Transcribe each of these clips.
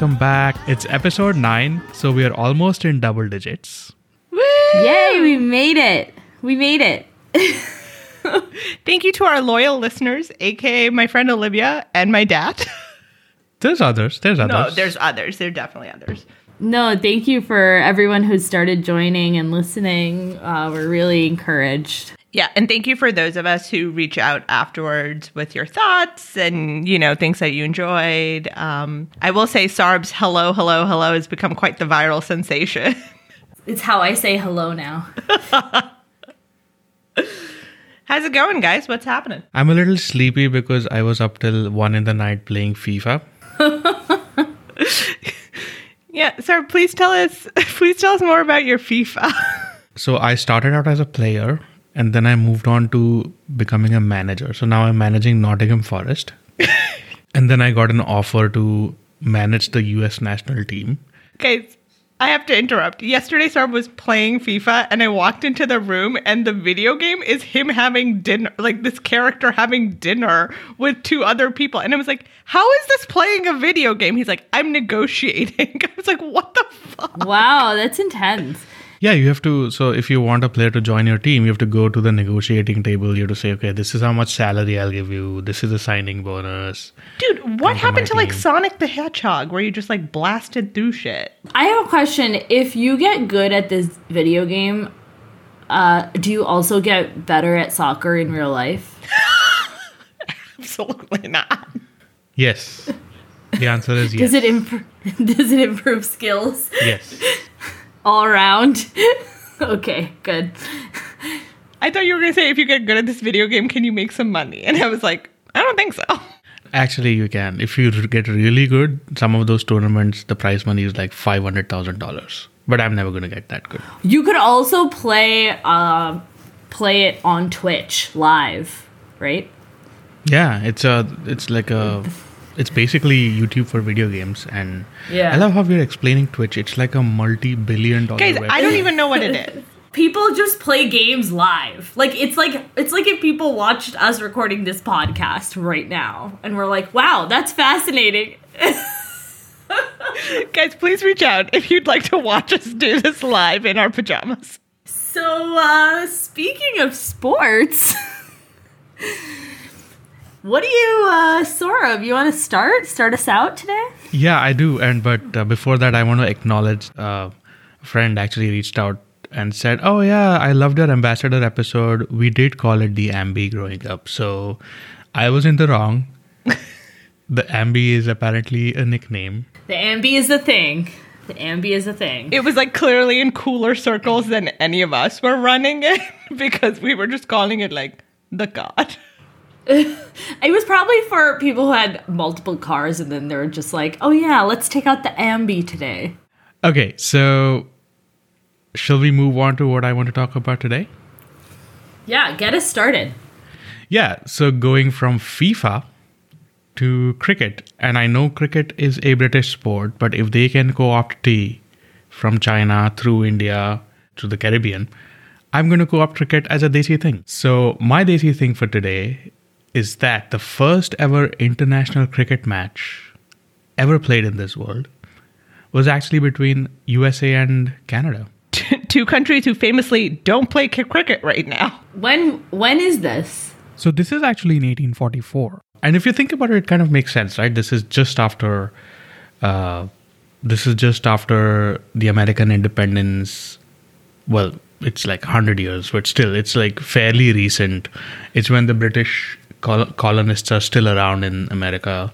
welcome back. It's episode 9, so we are almost in double digits. Yay, we made it. We made it. Thank you to our loyal listeners, aka my friend Olivia and my dad. There's others. There's others. no, there's others. There are definitely others. No, thank you for everyone who started joining and listening. Uh, we're really encouraged. Yeah, and thank you for those of us who reach out afterwards with your thoughts and you know things that you enjoyed. Um, I will say, Sarb's "Hello, hello, hello" has become quite the viral sensation. It's how I say hello now. How's it going, guys? What's happening? I'm a little sleepy because I was up till 1 in the night playing FIFA. Yeah, Sarb, please tell us. Please tell us more about your FIFA. So I started out as a player and then I moved on to becoming a manager. So now I'm managing Nottingham Forest. and then I got an offer to manage the US national team. Guys, I have to interrupt. Yesterday, Sarb was playing FIFA, and I walked into the room, and the video game is him having dinner, like this character having dinner with two other people. And I was like, How is this playing a video game? He's like, I'm negotiating. I was like, What the fuck? Wow, that's intense. Yeah, you have to. So, if you want a player to join your team, you have to go to the negotiating table. You have to say, okay, this is how much salary I'll give you. This is a signing bonus. Dude, what Come happened my to like. Sonic the Hedgehog, where you just like blasted through shit? I have a question. If you get good at this video game, uh, do you also get better at soccer in real life? Absolutely not. Yes. The answer is yes. Does it improve? Does it improve skills yes. All around? okay, good. I thought you were gonna say if you get good at this video game, can you make some money? And I was like, I don't think so. Actually, you can. If you get really good, some of those tournaments, the prize money is like five hundred thousand dollars. But I'm never gonna get that good. You could also play uh, play it on Twitch live, right? Yeah, it's a, it's like a, it's basically YouTube for video games, and Yeah. I love how we're explaining Twitch. It's like a multi-billion-dollar. Guys, web- I don't even know what it is. People just play games live. Like it's like it's like if people watched us recording this podcast right now and we're like, "Wow, that's fascinating." Guys, please reach out if you'd like to watch us do this live in our pajamas. So, uh speaking of sports, what do you uh Saurabh, you want to start? Start us out today? Yeah, I do. And but uh, before that, I want to acknowledge uh, a friend actually reached out and said, "Oh yeah, I loved your ambassador episode. We did call it the Ambi growing up, so I was in the wrong. the Ambi is apparently a nickname. The Ambi is the thing. The Ambi is the thing. It was like clearly in cooler circles than any of us were running it because we were just calling it like the god. It was probably for people who had multiple cars and then they were just like, oh yeah, let's take out the Ambi today. Okay, so shall we move on to what I want to talk about today? Yeah, get us started. Yeah, so going from FIFA to cricket, and I know cricket is a British sport, but if they can co opt tea from China through India to the Caribbean, I'm going to co opt cricket as a Desi thing. So, my Desi thing for today is that the first ever international cricket match ever played in this world was actually between USA and Canada. Two countries who famously don't play ki- cricket right now. When when is this? So this is actually in 1844. And if you think about it, it kind of makes sense, right? This is just after, uh, this is just after the American independence. Well, it's like 100 years, but still, it's like fairly recent. It's when the British col- colonists are still around in America.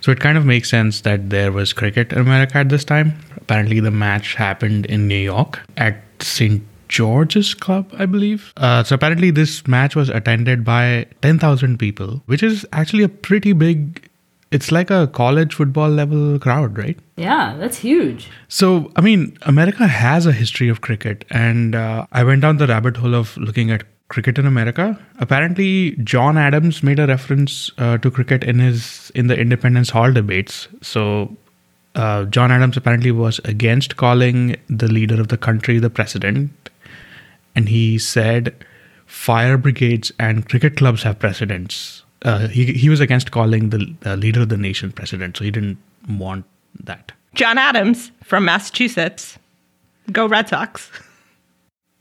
So it kind of makes sense that there was cricket in America at this time. Apparently, the match happened in New York at St. George's Club, I believe. Uh, so apparently, this match was attended by 10,000 people, which is actually a pretty big. It's like a college football level crowd, right? Yeah, that's huge. So, I mean, America has a history of cricket, and uh, I went down the rabbit hole of looking at cricket in America. Apparently, John Adams made a reference uh, to cricket in his in the Independence Hall debates. So, uh, John Adams apparently was against calling the leader of the country the president, and he said fire brigades and cricket clubs have precedents. Uh, he he was against calling the uh, leader of the nation president, so he didn't want that. John Adams from Massachusetts. Go Red Sox.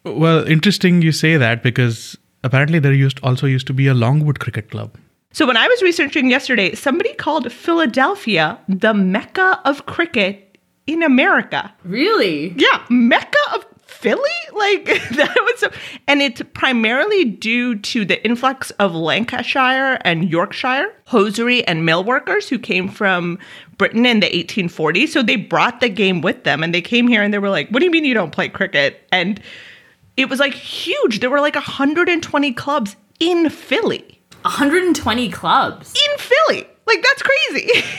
Well, interesting you say that because apparently there used also used to be a Longwood Cricket Club. So when I was researching yesterday, somebody called Philadelphia the Mecca of cricket in America. Really? Yeah, Mecca of Philly? Like that was so, and it's primarily due to the influx of Lancashire and Yorkshire hosiery and mill workers who came from Britain in the 1840s. So they brought the game with them and they came here and they were like, "What do you mean you don't play cricket?" And it was like huge. There were like 120 clubs in Philly. 120 clubs. In Philly. Like that's crazy.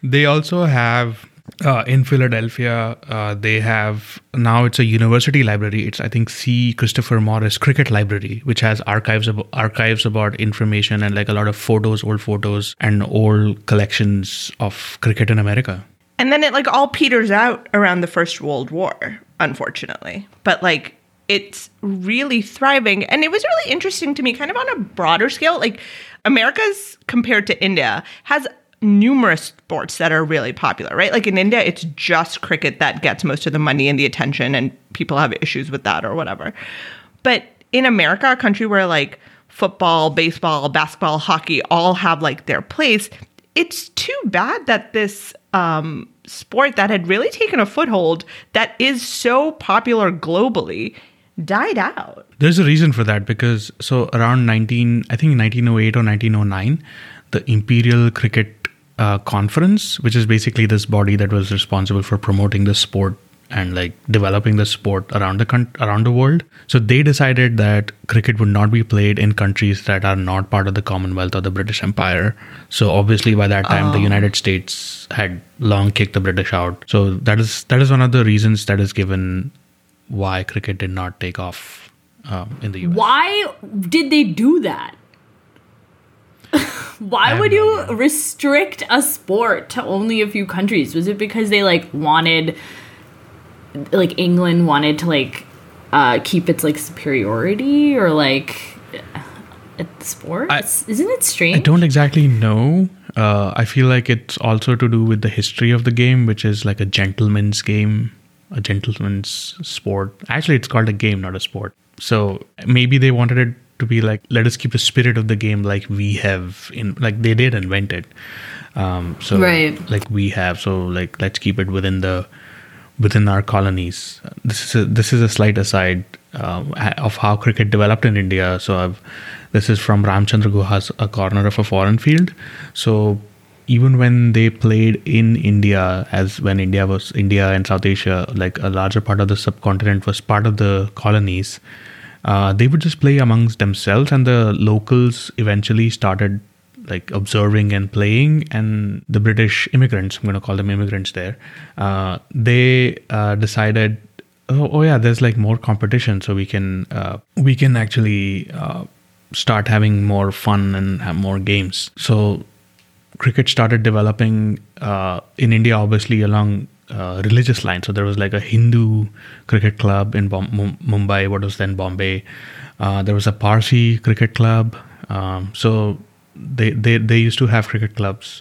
They also have uh, in Philadelphia. Uh, they have now it's a university library. It's I think C. Christopher Morris Cricket Library, which has archives of, archives about information and like a lot of photos, old photos, and old collections of cricket in America. And then it like all peters out around the First World War, unfortunately. But like it's really thriving. And it was really interesting to me, kind of on a broader scale. Like America's compared to India has numerous sports that are really popular, right? Like in India, it's just cricket that gets most of the money and the attention, and people have issues with that or whatever. But in America, a country where like football, baseball, basketball, hockey all have like their place, it's too bad that this um, sport that had really taken a foothold that is so popular globally died out. There's a reason for that because so around 19, I think 1908 or 1909, the Imperial Cricket uh, Conference, which is basically this body that was responsible for promoting the sport and like developing the sport around the con- around the world. So they decided that cricket would not be played in countries that are not part of the Commonwealth or the British Empire. So obviously by that time the United States had long kicked the British out. So that is that is one of the reasons that is given why cricket did not take off um, in the US. Why did they do that? Why would you idea. restrict a sport to only a few countries? Was it because they like wanted like England wanted to like uh keep its like superiority or like at the sports? Isn't it strange? I don't exactly know. Uh, I feel like it's also to do with the history of the game, which is like a gentleman's game, a gentleman's sport. Actually, it's called a game, not a sport. So maybe they wanted it to be like, let us keep the spirit of the game like we have in, like they did invent it. Um, so Right. like we have. So like let's keep it within the within our colonies. This is a, this is a slight aside um, of how cricket developed in India. So I've, this is from Ramchandra Guha's A Corner of a Foreign Field. So even when they played in India, as when India was India and South Asia, like a larger part of the subcontinent was part of the colonies, uh, they would just play amongst themselves, and the locals eventually started like observing and playing and the british immigrants i'm going to call them immigrants there uh, they uh, decided oh, oh yeah there's like more competition so we can uh, we can actually uh, start having more fun and have more games. So cricket started developing uh, in india obviously along uh, religious lines. So there was like a hindu cricket club in Bom- Mum- mumbai what was then bombay. Uh, there was a parsi cricket club. Um, so they, they they used to have cricket clubs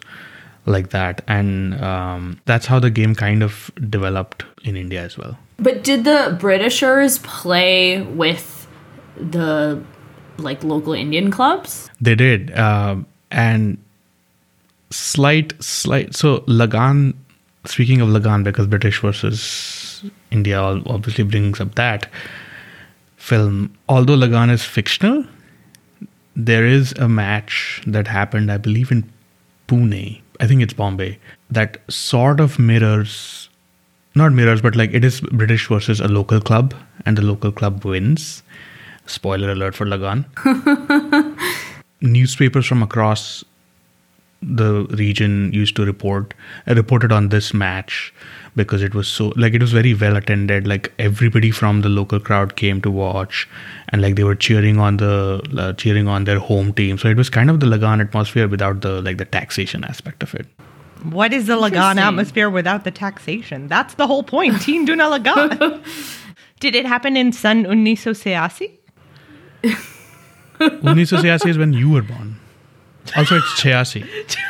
like that. And um, that's how the game kind of developed in india as well. But did the Britishers play with the like local Indian clubs? they did um, and slight slight so lagaan speaking of lagaan because british versus india obviously brings up that film. Although lagaan is fictional there is a match that happened i believe in pune. I think it's bombay. That sort of mirrors not mirrors but like it is british versus a local club and the local club wins. Spoiler alert for lagaan. Newspapers from across the region used to report uh, reported on this match because it was so like it was very well attended like everybody from the local crowd came to watch and like they were cheering on the uh, cheering on their home team so it was kind of the lagaan atmosphere without the like the taxation aspect of it What is the Lagaan atmosphere without the taxation? That's the whole point. Teen Duna Lagaan. Did it happen in San Uniso Seasi? 1986 is when you were born also it's 86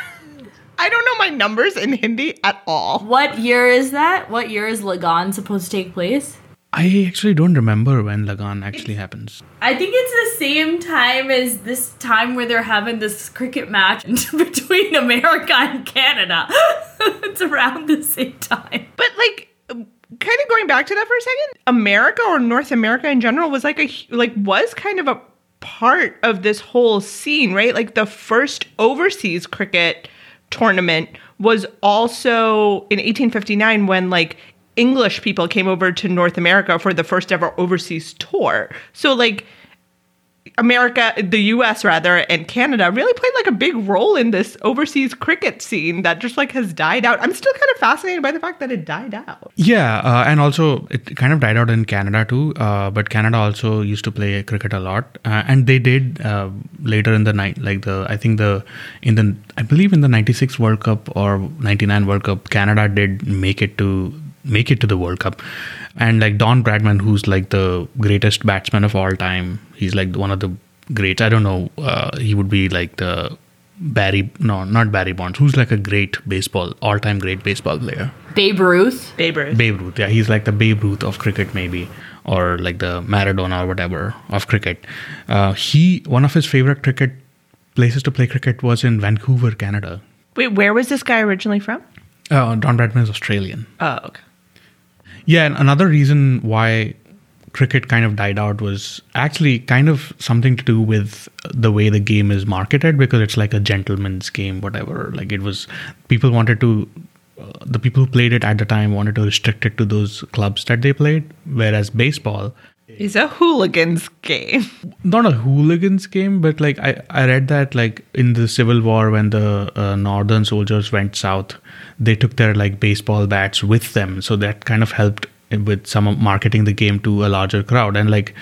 I don't know my numbers in Hindi at all. What year is that? What year is Lagaan supposed to take place? I actually don't remember when Lagaan actually happens. I think it's the same time as this time where they're having this cricket match between America and Canada. it's around the same time. But like kind of going back to that for a second, America or North America in general was like a like was kind of a part of this whole scene, right? Like the first overseas cricket tournament was also in 1859 when like English people came over to North America for the first ever overseas tour. So like America, the US rather, and Canada really played like a big role in this overseas cricket scene that just like has died out. I'm still kind of fascinated by the fact that it died out. Yeah, uh, and also it kind of died out in Canada too. Uh, but Canada also used to play cricket a lot, uh, and they did uh, later in the night, like the I think the in the I believe in the '96 World Cup or '99 World Cup, Canada did make it to make it to the World Cup. And like Don Bradman, who's like the greatest batsman of all time, he's like one of the greats. I don't know, uh, he would be like the Barry, no, not Barry Bonds, who's like a great baseball, all time great baseball player. Babe Ruth. Babe Ruth. Babe Ruth, yeah, he's like the Babe Ruth of cricket, maybe, or like the Maradona or whatever of cricket. Uh, he, one of his favorite cricket places to play cricket was in Vancouver, Canada. Wait, where was this guy originally from? Uh, Don Bradman is Australian. Oh, okay. Yeah, and another reason why cricket kind of died out was actually kind of something to do with the way the game is marketed because it's like a gentleman's game, whatever. Like it was, people wanted to, uh, the people who played it at the time wanted to restrict it to those clubs that they played, whereas baseball is a hooligans game. Not a hooligans game, but like I, I read that like in the Civil War when the uh, northern soldiers went south, they took their like baseball bats with them, so that kind of helped with some marketing the game to a larger crowd, and like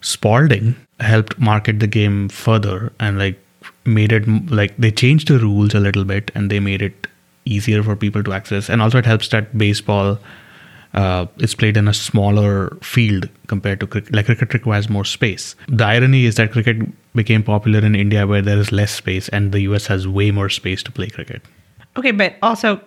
Spalding helped market the game further and like made it like they changed the rules a little bit and they made it easier for people to access, and also it helps that baseball uh, is played in a smaller field compared to cricket. Like cricket requires more space. The irony is that cricket became popular in India where there is less space, and the US has way more space to play cricket. Okay, but also,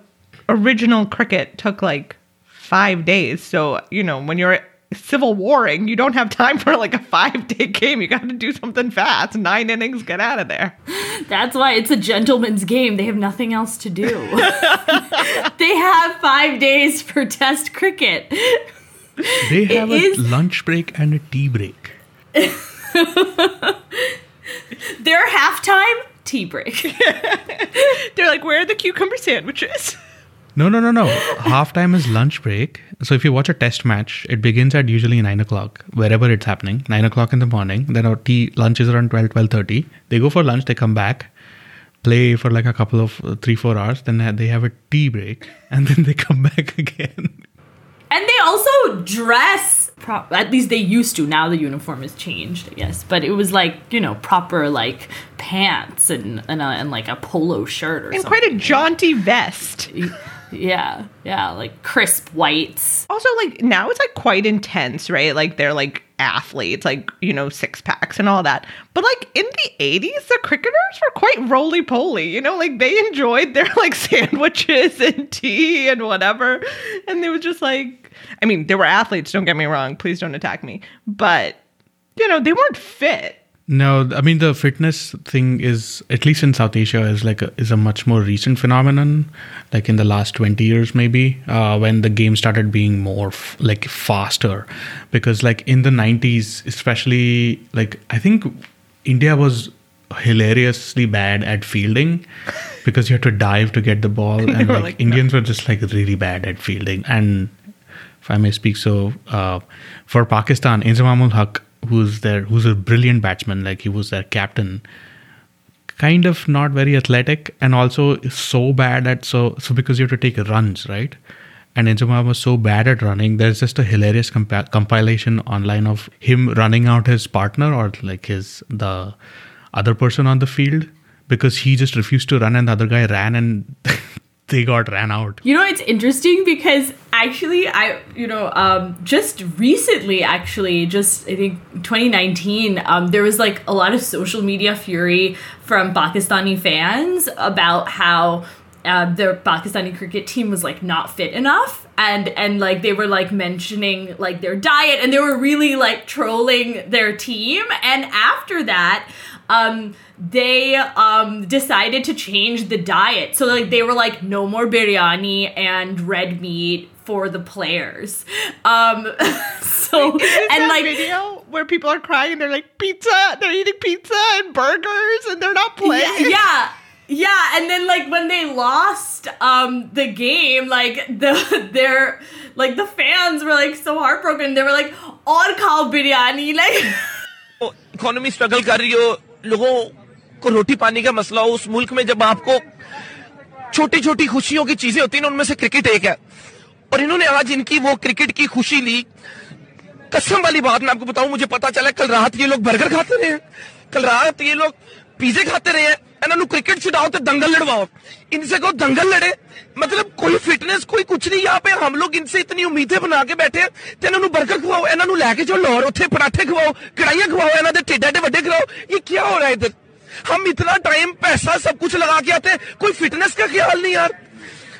original cricket took like five days. So, you know, when you're civil warring, you don't have time for like a five day game. You got to do something fast. Nine innings, get out of there. That's why it's a gentleman's game. They have nothing else to do. they have five days for test cricket. They have it a is... lunch break and a tea break. Their halftime tea break. They're like, where are the cucumber sandwiches? No, no, no, no. Halftime is lunch break. So if you watch a test match, it begins at usually 9 o'clock, wherever it's happening, 9 o'clock in the morning. Then our tea lunch is around 12, 12.30. They go for lunch, they come back, play for like a couple of uh, three, four hours. Then they have a tea break, and then they come back again. And they also dress. Pro- at least they used to. Now the uniform has changed, I guess. But it was like you know proper like pants and and, a, and like a polo shirt or something. and something. quite a jaunty vest. Yeah, yeah, like crisp whites. Also, like now it's like quite intense, right? Like they're like athletes, like, you know, six packs and all that. But like in the 80s, the cricketers were quite roly poly, you know, like they enjoyed their like sandwiches and tea and whatever. And they were just like, I mean, they were athletes, don't get me wrong. Please don't attack me. But, you know, they weren't fit no, I mean the fitness thing is at least in South Asia is like a, is a much more recent phenomenon, like in the last twenty years maybe, uh, when the game started being more f- like faster, because like in the nineties, especially like I think India was hilariously bad at fielding because you had to dive to get the ball, and like, like, Indians no. were just like really bad at fielding. And if I may speak so, uh, for Pakistan, Inzamam ul Haq who's their who's a brilliant batsman, like he was their captain, kind of not very athletic and also so bad at so so because you have to take runs, right? And Inzamam was so bad at running. There's just a hilarious compa- compilation online of him running out his partner or like his the other person on the field because he just refused to run and the other guy ran and they got ran out. You know, it's interesting because actually, I, you know, um, just recently, actually, just I think 2019, um, there was like a lot of social media fury from Pakistani fans about how uh, the Pakistani cricket team was like not fit enough, and and like they were like mentioning like their diet, and they were really like trolling their team. And after that, um, they um decided to change the diet. So like they were like no more biryani and red meat for the players. Um, so this and like video where people are crying and they're like pizza, they're eating pizza and burgers and they're not playing. yeah, yeah. Yeah, and then like when they lost um the game, like the their like the fans were like so heartbroken. They were like, "और खाओ biryani." Like economy struggle कर रही हो लोगों को रोटी पानी का मसला हो उस मुल्क में जब आपको छोटी छोटी खुशियों की चीज़ें होती है ना उनमें से क्रिकेट एक है और इन्होंने आज इनकी वो क्रिकेट की खुशी ली कसम वाली बात मैं आपको बताऊँ मुझे पता चला कल रात ये लोग बर्गर खाते रहे हैं कल रात ये लोग पिज्जे खाते रहे हैं इन्हों क्रिकेट छुटाओ तो दंगल लड़वाओ। इनसे कहो, दंगल लड़े। मतलब कोई फिटनेस कोई कुछ नहीं यहाँ पे। हम लोग इनसे इतनी उम्मीदें बना के बैठे ਤੇ इन्हों बर्गर खुवाओ इन्हों लैके ਨੂੰ लाहौर उ पराठे खुवाओ ਉੱਥੇ खुवाओ ਖਵਾਓ ਕੜਾਈਆਂ ਖਵਾਓ ਇਹਨਾਂ ਦੇ ਢਿੱਡ ਐਡੇ ਵੱਡੇ ਖਵਾਓ ਇਹ ਕੀ ਹੋ हम इतना टाइम पैसा, सब कुछ लगा के आते कोई फिटनेस का ख्याल नहीं यार।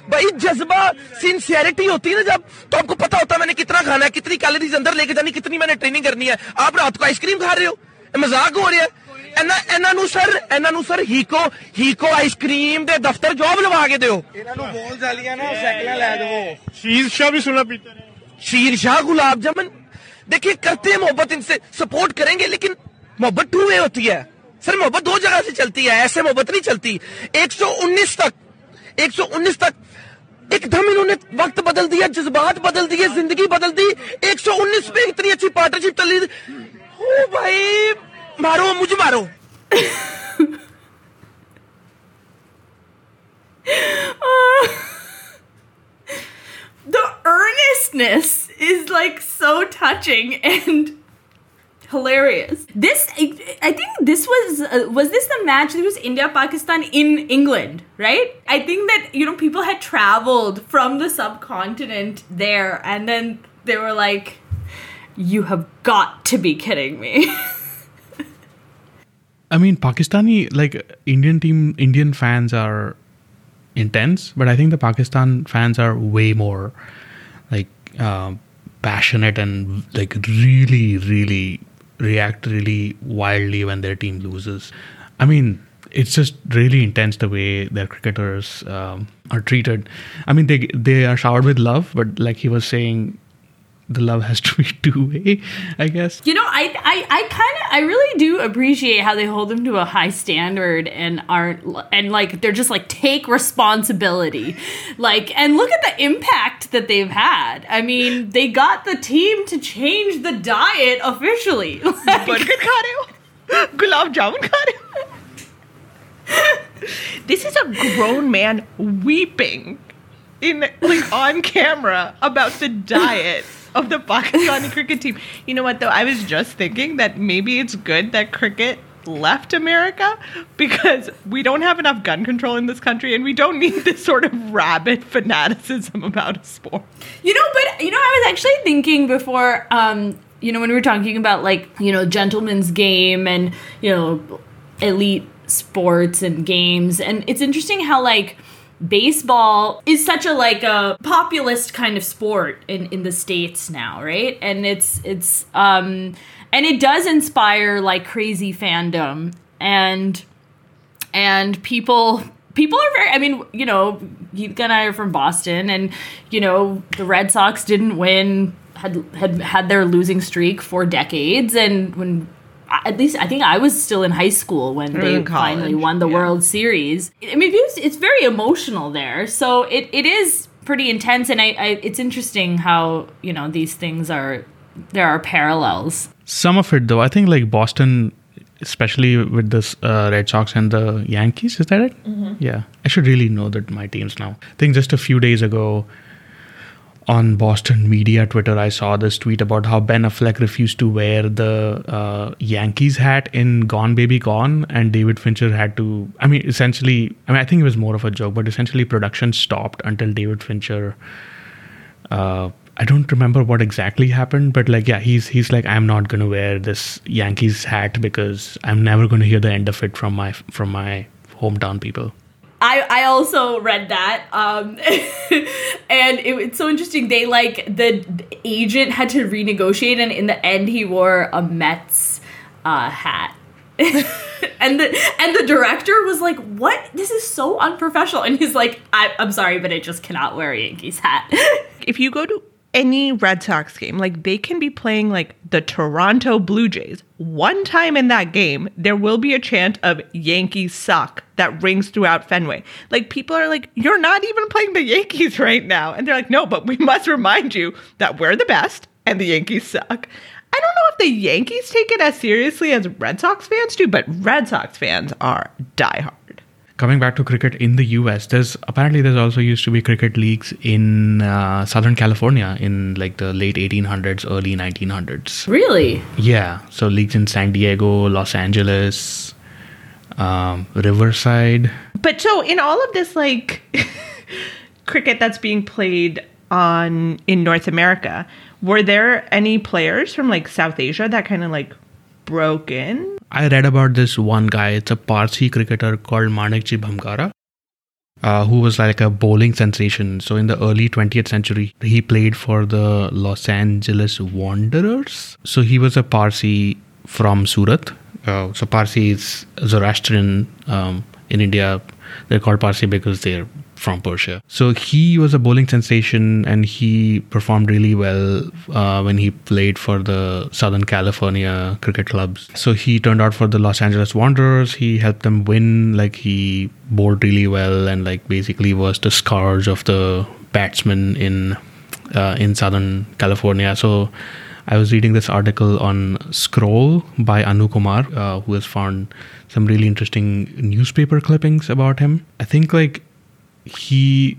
भाई, जज्बा सिंसियरिटी होती है ना जब तो आपको पता होता है मैंने कितना खाना है, कितनी कैलोरीज अंदर लेके जानी, कितनी मैंने ट्रेनिंग करनी है। आप रात को आइसक्रीम खा रहे हो? मज़ाक हो रहा है। ਇਹਨਾਂ ਇਹਨਾਂ ਨੂੰ ਸਰ ਇਹਨਾਂ ਨੂੰ ਸਰ ਹੀਕੋ ਹੀਕੋ ਆਈਸਕ੍ਰੀਮ ਦੇ ਦਫ਼ਤਰ ਜੌਬ ਲਵਾ ਕੇ ਦਿਓ ਇਹਨਾਂ ਨੂੰ ਬੋਲ ਜਾਲੀਆਂ ਨਾ ਸਾਈਕਲਾਂ ਲੈ ਦੇਵੋ ਸ਼ੀਰ ਸ਼ਾਹ ਵੀ ਸੁਣਾ ਪੀਤੇ ਨੇ शीर शाह गुलाब जामुन देखिए करते हैं मोहब्बत इनसे सपोर्ट करेंगे लेकिन मोहब्बत टू वे होती है सर मोहब्बत दो जगह से चलती है ऐसे मोहब्बत नहीं चलती 119 तक 119 तक एकदम इन्होंने वक्त बदल दिया जज्बात बदल दिए जिंदगी बदल दी 119 पे इतनी अच्छी पार्टनरशिप चल रही थी ओ भाई मारो मुझे मारो the earnestness is like so touching and hilarious. This, I I think, this was uh, was this the match? It was India Pakistan in England, right? I think that you know people had traveled from the subcontinent there, and then they were like, "You have got to be kidding me." I mean, Pakistani like Indian team, Indian fans are intense, but I think the Pakistan fans are way more like um passionate and like really, really react really wildly when their team loses. I mean, it's just really intense the way their cricketers um, are treated. I mean, they they are showered with love, but like he was saying, the love has to be two way, I guess. You know, I I, I kind of I really do appreciate how they hold them to a high standard and aren't and like they're just like take responsibility, like and look at the impact that they've had. I mean, they got the team to change the diet officially. Like, gulab jamun This is a grown man weeping in like on camera about the diet of the Pakistani cricket team. You know what though? I was just thinking that maybe it's good that cricket left America because we don't have enough gun control in this country and we don't need this sort of rabid fanaticism about a sport. You know, but you know, I was actually thinking before, um, you know, when we were talking about like, you know, gentleman's game and, you know, elite sports and games. And it's interesting how like baseball is such a like a populist kind of sport in in the states now, right? And it's it's um and it does inspire like crazy fandom and and people people are very i mean you know Geetika and i are from boston and you know the red sox didn't win had had had their losing streak for decades and when at least i think i was still in high school when they in finally won the yeah. world series i mean it's, it's very emotional there so it, it is pretty intense and I, I it's interesting how you know these things are there are parallels Some of it, though, I think like Boston, especially with the uh, Red Sox and the Yankees, is that it? Yeah, I should really know that my teams now. I think just a few days ago on Boston media Twitter, I saw this tweet about how Ben Affleck refused to wear the uh, Yankees hat in Gone Baby Gone, and David Fincher had to. I mean, essentially, I mean, I think it was more of a joke, but essentially, production stopped until David Fincher uh, I don't remember what exactly happened, but like yeah, he's he's like I'm not gonna wear this Yankees hat because I'm never gonna hear the end of it from my from my hometown people. I, I also read that. Um, and it, it's so interesting. They like the agent had to renegotiate, and in the end, he wore a Mets uh, hat. and the and the director was like, "What? This is so unprofessional." And he's like, I, "I'm sorry, but I just cannot wear a Yankees hat." if you go to any Red Sox game, like they can be playing like the Toronto Blue Jays. One time in that game, there will be a chant of Yankees suck that rings throughout Fenway. Like people are like, you're not even playing the Yankees right now. And they're like, no, but we must remind you that we're the best and the Yankees suck. I don't know if the Yankees take it as seriously as Red Sox fans do, but Red Sox fans are diehard coming back to cricket in the US, there's apparently there's also used to be cricket leagues in uh, Southern California in like the late 1800s, early 1900s. Really? Yeah. So leagues in San Diego, Los Angeles, um, Riverside. But so in all of this like cricket that's being played on in North America, were there any players from like South Asia that kind of like broke in? I read about this one guy. It's a Parsi cricketer called Manikji Bhamkara, uh, who was like a bowling sensation. So in the early 20th century, he played for the Los Angeles Wanderers. So he was a Parsi from Surat. Uh, so Parsi is Zoroastrian um, in India. They're called Parsi because they're from Persia. So he was a bowling sensation and he performed really well uh, when he played for the Southern California cricket clubs. So he turned out for the Los Angeles Wanderers. He helped them win. Like he bowled really well and like basically was the scourge of the batsmen in uh, in Southern California. So I was reading this article on Scroll by Anu Kumar, uh, who has found some really interesting newspaper clippings about him. I think like he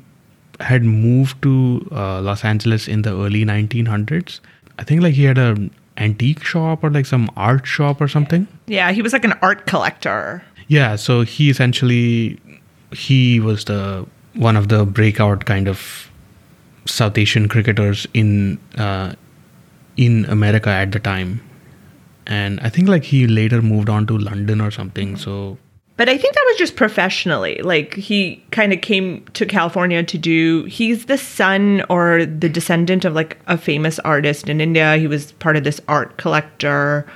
had moved to uh, Los Angeles in the early 1900s. I think like he had a antique shop or like some art shop or something. Yeah, he was like an art collector. Yeah, so he essentially he was the one of the breakout kind of South Asian cricketers in uh, in America at the time, and I think like he later moved on to London or something. So but I think that was just professionally. Like he kind of came to California to do he's the son or the descendant of like a famous artist in India. He was part of this art collector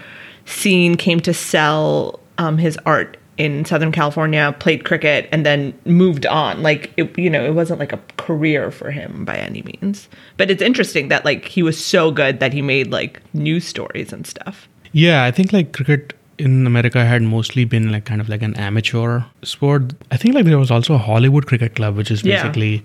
scene, came to sell um, his art in Southern California, played cricket, and then moved on. Like it, you know, it wasn't like a career for him by any means. But it's interesting that like he was so good that he made like news stories and stuff. Yeah, I think like cricket in America had mostly been like kind of like an amateur sport. I think like there was also a Hollywood Cricket Club, which is basically yeah.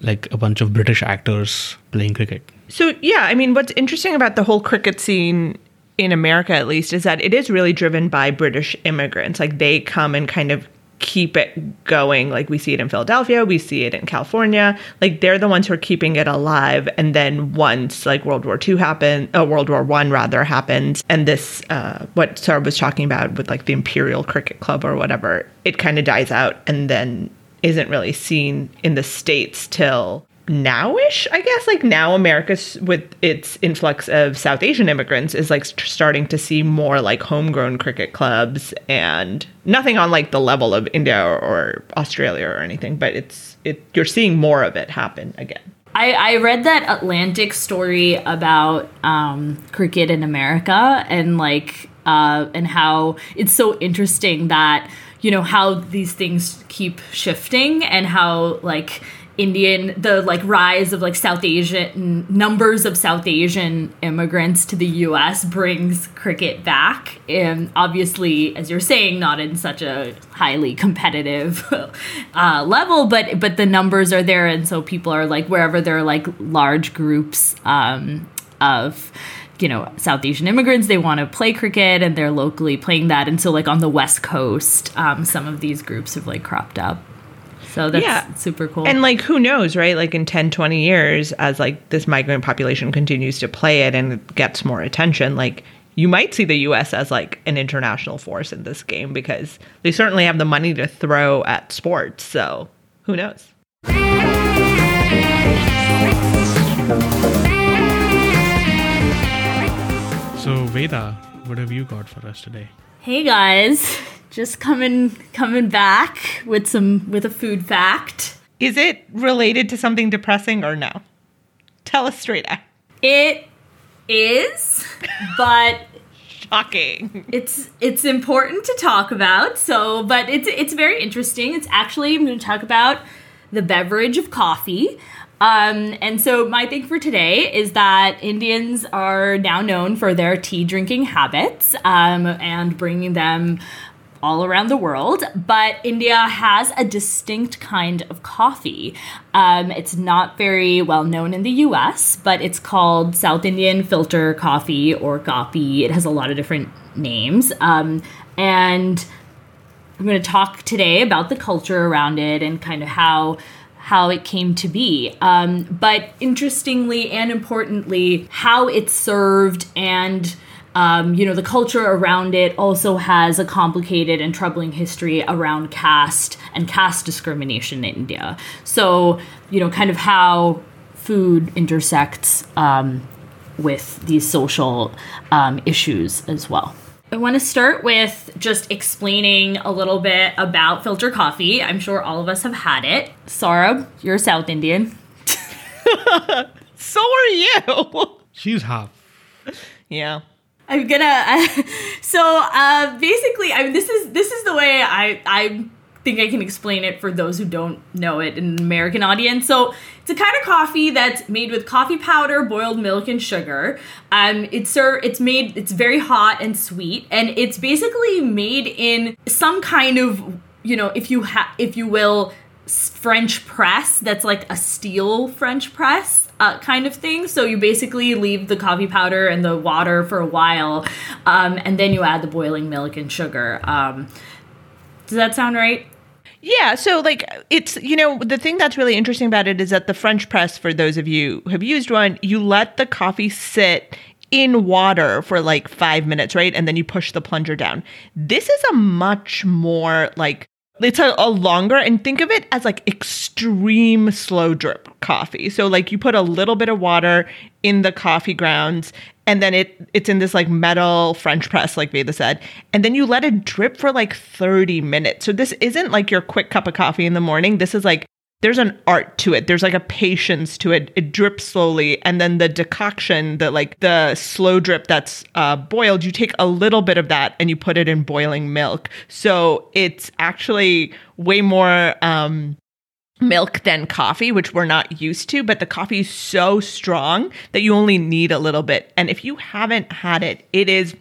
like a bunch of British actors playing cricket. So yeah, I mean, what's interesting about the whole cricket scene in America, at least, is that it is really driven by British immigrants. Like they come and kind of keep it going. Like we see it in Philadelphia, we see it in California. Like they're the ones who are keeping it alive. And then once like World War II happened, uh, World War One rather happened, and this uh, what Sarah was talking about with like the Imperial Cricket Club or whatever, it kind of dies out and then isn't really seen in the states till nowish i guess? Like now america with its influx of south asian immigrants is like starting to see more like homegrown cricket clubs and nothing on like the level of india or, or australia or anything but it's it you're seeing more of it happen again. I, I read that Atlantic story about um, cricket in America and like uh, and how it's so interesting that you know how these things keep shifting and how like Indian, the like rise of like South Asian numbers of South Asian immigrants to the U.S. brings cricket back, and obviously, as you're saying, not in such a highly competitive uh, level, but but the numbers are there, and so people are like wherever there are like large groups um, of you know South Asian immigrants, they want to play cricket, and they're locally playing that, and so like on the West Coast, um, some of these groups have like cropped up. So that's yeah. super cool. And like who knows, right? Like in 10, 20 years as like this migrant population continues to play it and it gets more attention, like you might see the US as like an international force in this game because they certainly have the money to throw at sports. So who knows? So Veda, what have you got for us today? Hey guys. Just coming coming back with some with a food fact. Is it related to something depressing or no? Tell us straight out. It is, but Shocking. it's it's important to talk about. So, but it's it's very interesting. It's actually I'm going to talk about the beverage of coffee. Um, and so my thing for today is that Indians are now known for their tea drinking habits um, and bringing them all around the world, but India has a distinct kind of coffee. Um, it's not very well known in the US, but it's called South Indian filter coffee or Kaapi. It has a lot of different names. Um, and I'm going to talk today about the culture around it and kind of how how it came to be. Um, but interestingly and importantly, how it's served and um, you know the culture around it also has a complicated and troubling history around caste and caste discrimination in India. So you know, kind of how food intersects um, with these social um, issues as well. I want to start with just explaining a little bit about filter coffee. I'm sure all of us have had it. Saurabh, you're South Indian. So are you. She's half. yeah. I'm gonna. so uh, basically, I mean, this is this is the way I I think I can explain it for those who don't know it in an American audience. So it's a kind of coffee that's made with coffee powder, boiled milk, and sugar. Um, it's sir, it's made. It's very hot and sweet, and it's basically made in some kind of you know, if you have, if you will, French press that's like a steel French press. Uh, kind of thing. So you basically leave the coffee powder and the water for a while, um, and then you add the boiling milk and sugar. Um, does that sound right? Yeah, so like it's you know the thing that's really interesting about it is that the French press for those of you who have used one, you let the coffee sit in water for like 5 minutes, right? And then you push the plunger down. This is a much more like it's a, a longer and think of it as like extreme slow drip coffee. So like you put a little bit of water in the coffee grounds and then it it's in this like metal French press, like Veda said, and then you let it drip for like 30 minutes. So this isn't like your quick cup of coffee in the morning. This is like there's an art to it. There's like a patience to it. It drips slowly, and then the decoction, the like the slow drip that's uh, boiled, you take a little bit of that and you put it in boiling milk. So it's actually way more um, milk than coffee, which we're not used to. But the coffee is so strong that you only need a little bit. And if you haven't had it, it is.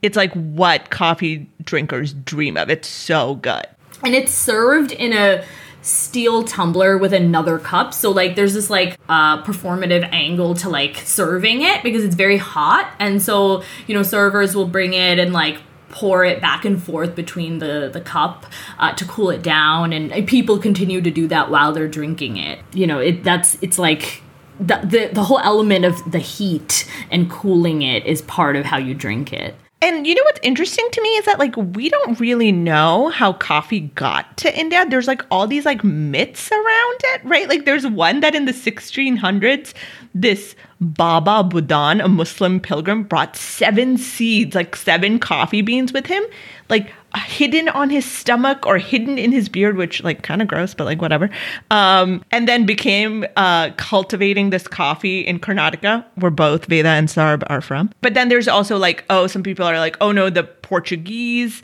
It's like what coffee drinkers dream of. It's so good. and it's served in a steel tumbler with another cup. So like there's this like uh performative angle to like serving it because it's very hot. And so you know servers will bring it and like pour it back and forth between the the cup uh, to cool it down. And people continue to do that while they're drinking it. You know it that's it's like the, the the whole element of the heat and cooling it is part of how you drink it And you know what's interesting to me is that like we don't really know how coffee got to India. There's like all these like myths around it, right? Like there's one that in the 1600s this Baba Budan, a Muslim pilgrim, brought seven seeds, like seven coffee beans with him, like hidden on his stomach or hidden in his beard, which like kind of gross, but like whatever. Um, and then became uh, cultivating this coffee in Karnataka, where both Veda and Sarb are from. But then there's also like, oh, some people are like, oh no, the Portuguese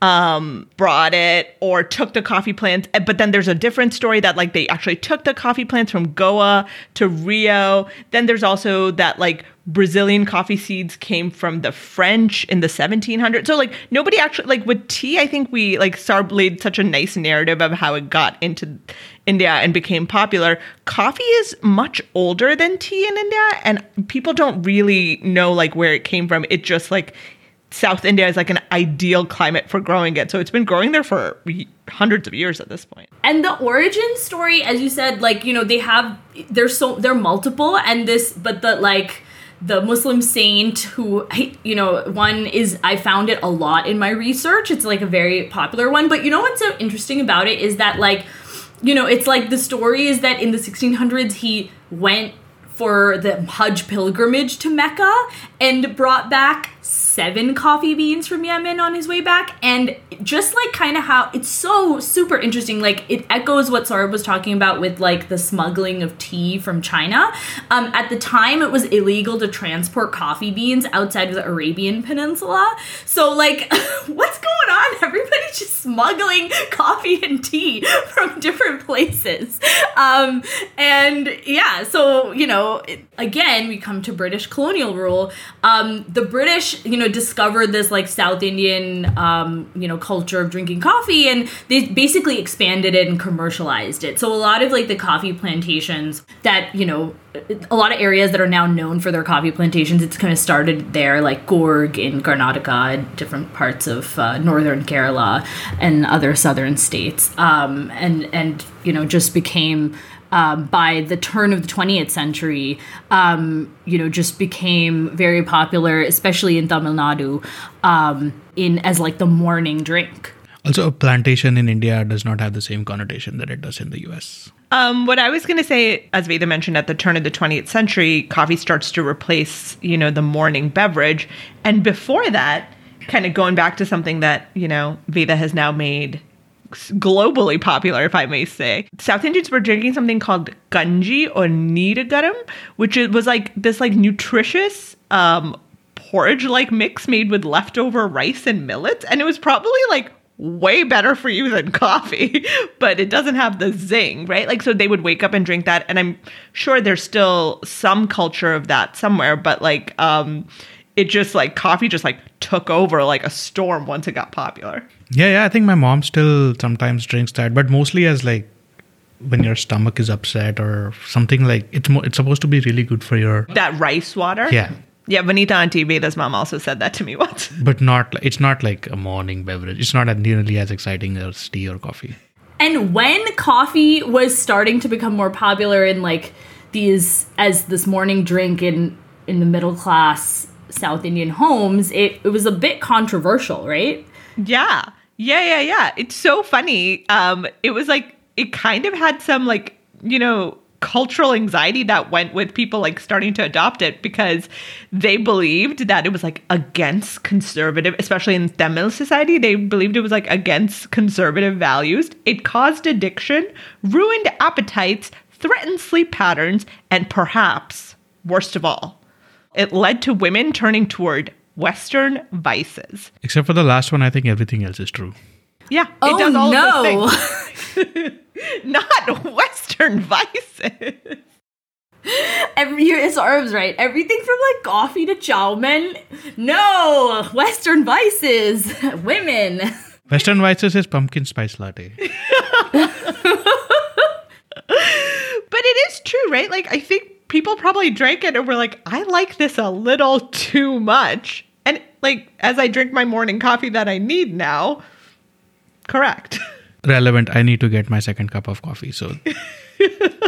um brought it or took the coffee plants. Uh, but then there's a different story that like they actually took the coffee plants from goa to rio. Then there's also that like brazilian coffee seeds came from the french in the 1700s so like nobody actually like with tea i think we like sarb laid such a nice narrative of how it got into india and became popular. Coffee is much older than tea in india and people don't really know like where it came from. It just like South India is like an ideal climate for growing it. So it's been growing there for hundreds of years at this point. and the origin story as you said like you know they have they're so they're multiple and this but the like the muslim saint who you know one is i found it a lot in my research it's like a very popular one but you know what's so interesting about it is that like you know it's like the story is that in the 1600s he went for the Hajj pilgrimage to Mecca and brought back seven coffee beans from Yemen on his way back. And just like kind of how it's so super interesting. Like it echoes what Saurabh was talking about with like the smuggling of tea from China. Um, at the time, it was illegal to transport coffee beans outside of the Arabian Peninsula. So, like, what's going on? Everybody's just smuggling coffee and tea from different places. Um, and yeah, so, you know, again, we come to British colonial rule. Um, the British, you know, discovered this like South Indian, um, you know, culture of drinking coffee and they basically expanded it and commercialized it. So a lot of like the coffee plantations that, you know, a lot of areas that are now known for their coffee plantations, it's kind of started there, like Coorg in Karnataka, different parts of uh, northern Kerala and other southern states, um, and and you know just became um, by the turn of the 20th century, um, you know, just became very popular, especially in Tamil Nadu, um, in as like the morning drink. Also, a plantation in India does not have the same connotation that it does in the US. Um, what I was going to say, as Veda mentioned, at the turn of the 20th century, coffee starts to replace, you know, the morning beverage. And before that, kind of going back to something that, you know, Veda has now made globally popular, if I may say. South Indians were drinking something called ganji or niragaram, which was like this like nutritious um, porridge-like mix made with leftover rice and millets, and it was probably like way better for you than coffee, but it doesn't have the zing, right? Like, so they would wake up and drink that. And I'm sure there's still some culture of that somewhere, but like, um, it just like coffee just like took over like a storm once it got popular. Yeah, yeah. I think my mom still sometimes drinks that, but mostly as like when your stomach is upset or something like it's mo- it's supposed to be really good for your That rice water. yeah, Yeah, Vanita on TV, Veda's mom also said that to me once. but not it's not like a morning beverage. It's not nearly as exciting as tea or coffee. And when coffee was starting to become more popular in like these as this morning drink in in the middle class South Indian homes, it, it was a bit controversial, right? Yeah. Yeah, yeah, yeah. It's so funny. Um, it was like it kind of had some like, you know, cultural anxiety that went with people like starting to adopt it because they believed that it was like against conservative, especially in Tamil society, they believed it was like against conservative values. It caused addiction, ruined appetites, threatened sleep patterns, and perhaps, worst of all, it led to women turning toward Western vices. Except for the last one, I think everything else is true. Yeah, it Oh does all no! of those things. Not Western vices. Every it's Arabs, right? Everything from like coffee to chow mein. No, Western vices, women. Western Vices is pumpkin spice latte. But it is true, right? Like I think people probably drank it and were like, I like this a little too much. And like as I drink my morning coffee that I need now, correct. Relevant. I need to get my second cup of coffee. So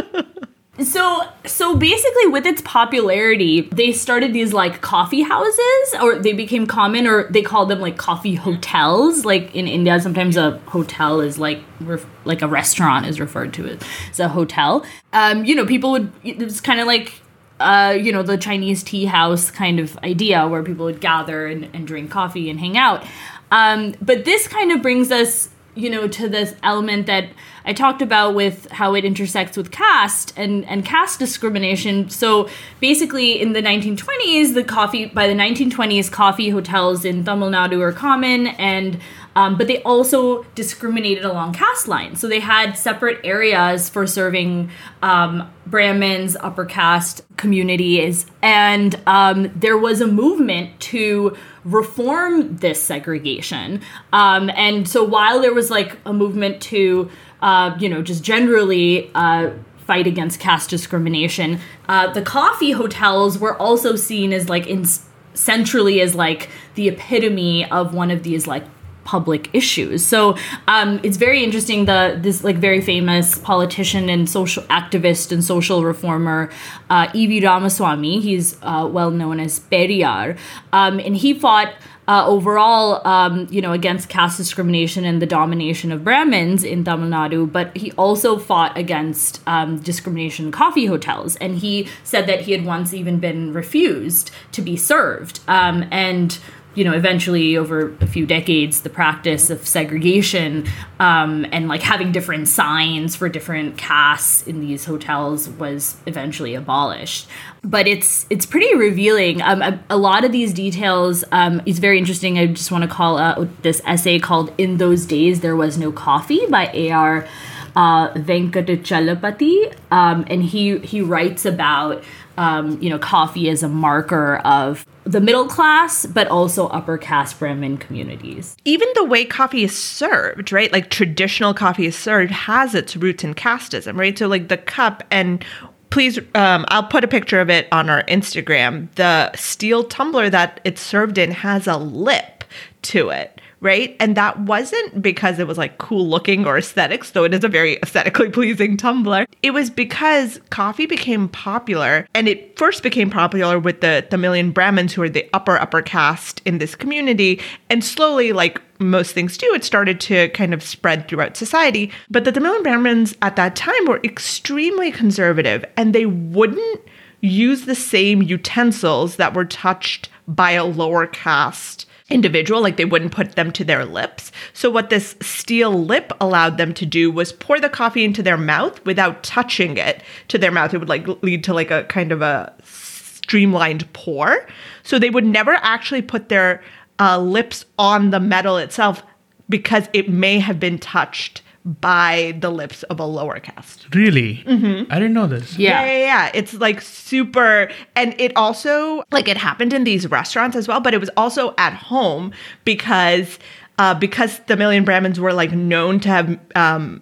So so basically with its popularity, they started these like coffee houses or they became common or they called them like coffee hotels. Like in India sometimes a hotel is like ref- like a restaurant is referred to as a hotel. Um you know, people would it was kind of like uh, you know, the Chinese tea house kind of idea where people would gather and, and drink coffee and hang out. Um, but this kind of brings us, you know, to this element that I talked about with how it intersects with caste and, and caste discrimination. So basically, in the 1920s, the coffee by the 1920s, coffee hotels in Tamil Nadu are common, and um, but they also discriminated along caste lines. So they had separate areas for serving um, Brahmins, upper caste communities, and um, there was a movement to reform this segregation. Um, and so while there was like a movement to, uh, you know, just generally. Uh, fight against caste discrimination uh, the coffee hotels were also seen as like in centrally as like the epitome of one of these like public issues. So um, it's very interesting. The this like very famous politician and social activist and social reformer uh, E.V. Ramaswamy. He's uh, well known as Periyar, um, and he fought uh, overall, um, you know, against caste discrimination and the domination of Brahmins in Tamil Nadu, but he also fought against um, discrimination in coffee hotels. And he said that he had once even been refused to be served. Um, and you know, eventually over a few decades, the practice of segregation um, and like having different signs for different castes in these hotels was eventually abolished. But it's it's pretty revealing. Um, a, a, lot of these details um, is very interesting. I just want to call out this essay called "In Those Days There Was No Coffee" by A.R. Uh, Venkatachalapati, um, and he he writes about um, you know coffee as a marker of the middle class, but also upper caste Brahmin communities. Even the way coffee is served, right? Like traditional coffee is served has its roots in casteism, right? So, like the cup, and please, um, I'll put a picture of it on our Instagram. The steel tumbler that it's served in has a lip to it right? And that wasn't because it was like cool looking or aesthetics, though it is a very aesthetically pleasing tumbler. It was because coffee became popular and it first became popular with the Tamilian Brahmins who are the upper upper caste in this community and slowly like most things do, it started to kind of spread throughout society. But the Tamilian Brahmins at that time were extremely conservative and they wouldn't use the same utensils that were touched by a lower caste individual, like they wouldn't put them to their lips. So, what this steel lip allowed them to do was pour the coffee into their mouth without touching it to their mouth. It would like lead to like a kind of a streamlined pour. So, they would never actually put their uh, lips on the metal itself because it may have been touched by the lips of a lower caste. Really? Mm-hmm. I didn't know this. Yeah. yeah. yeah, yeah, It's like super, and it also like it happened in these restaurants as well, but it was also at home because uh, because the Tamilian Brahmins were like known to have um,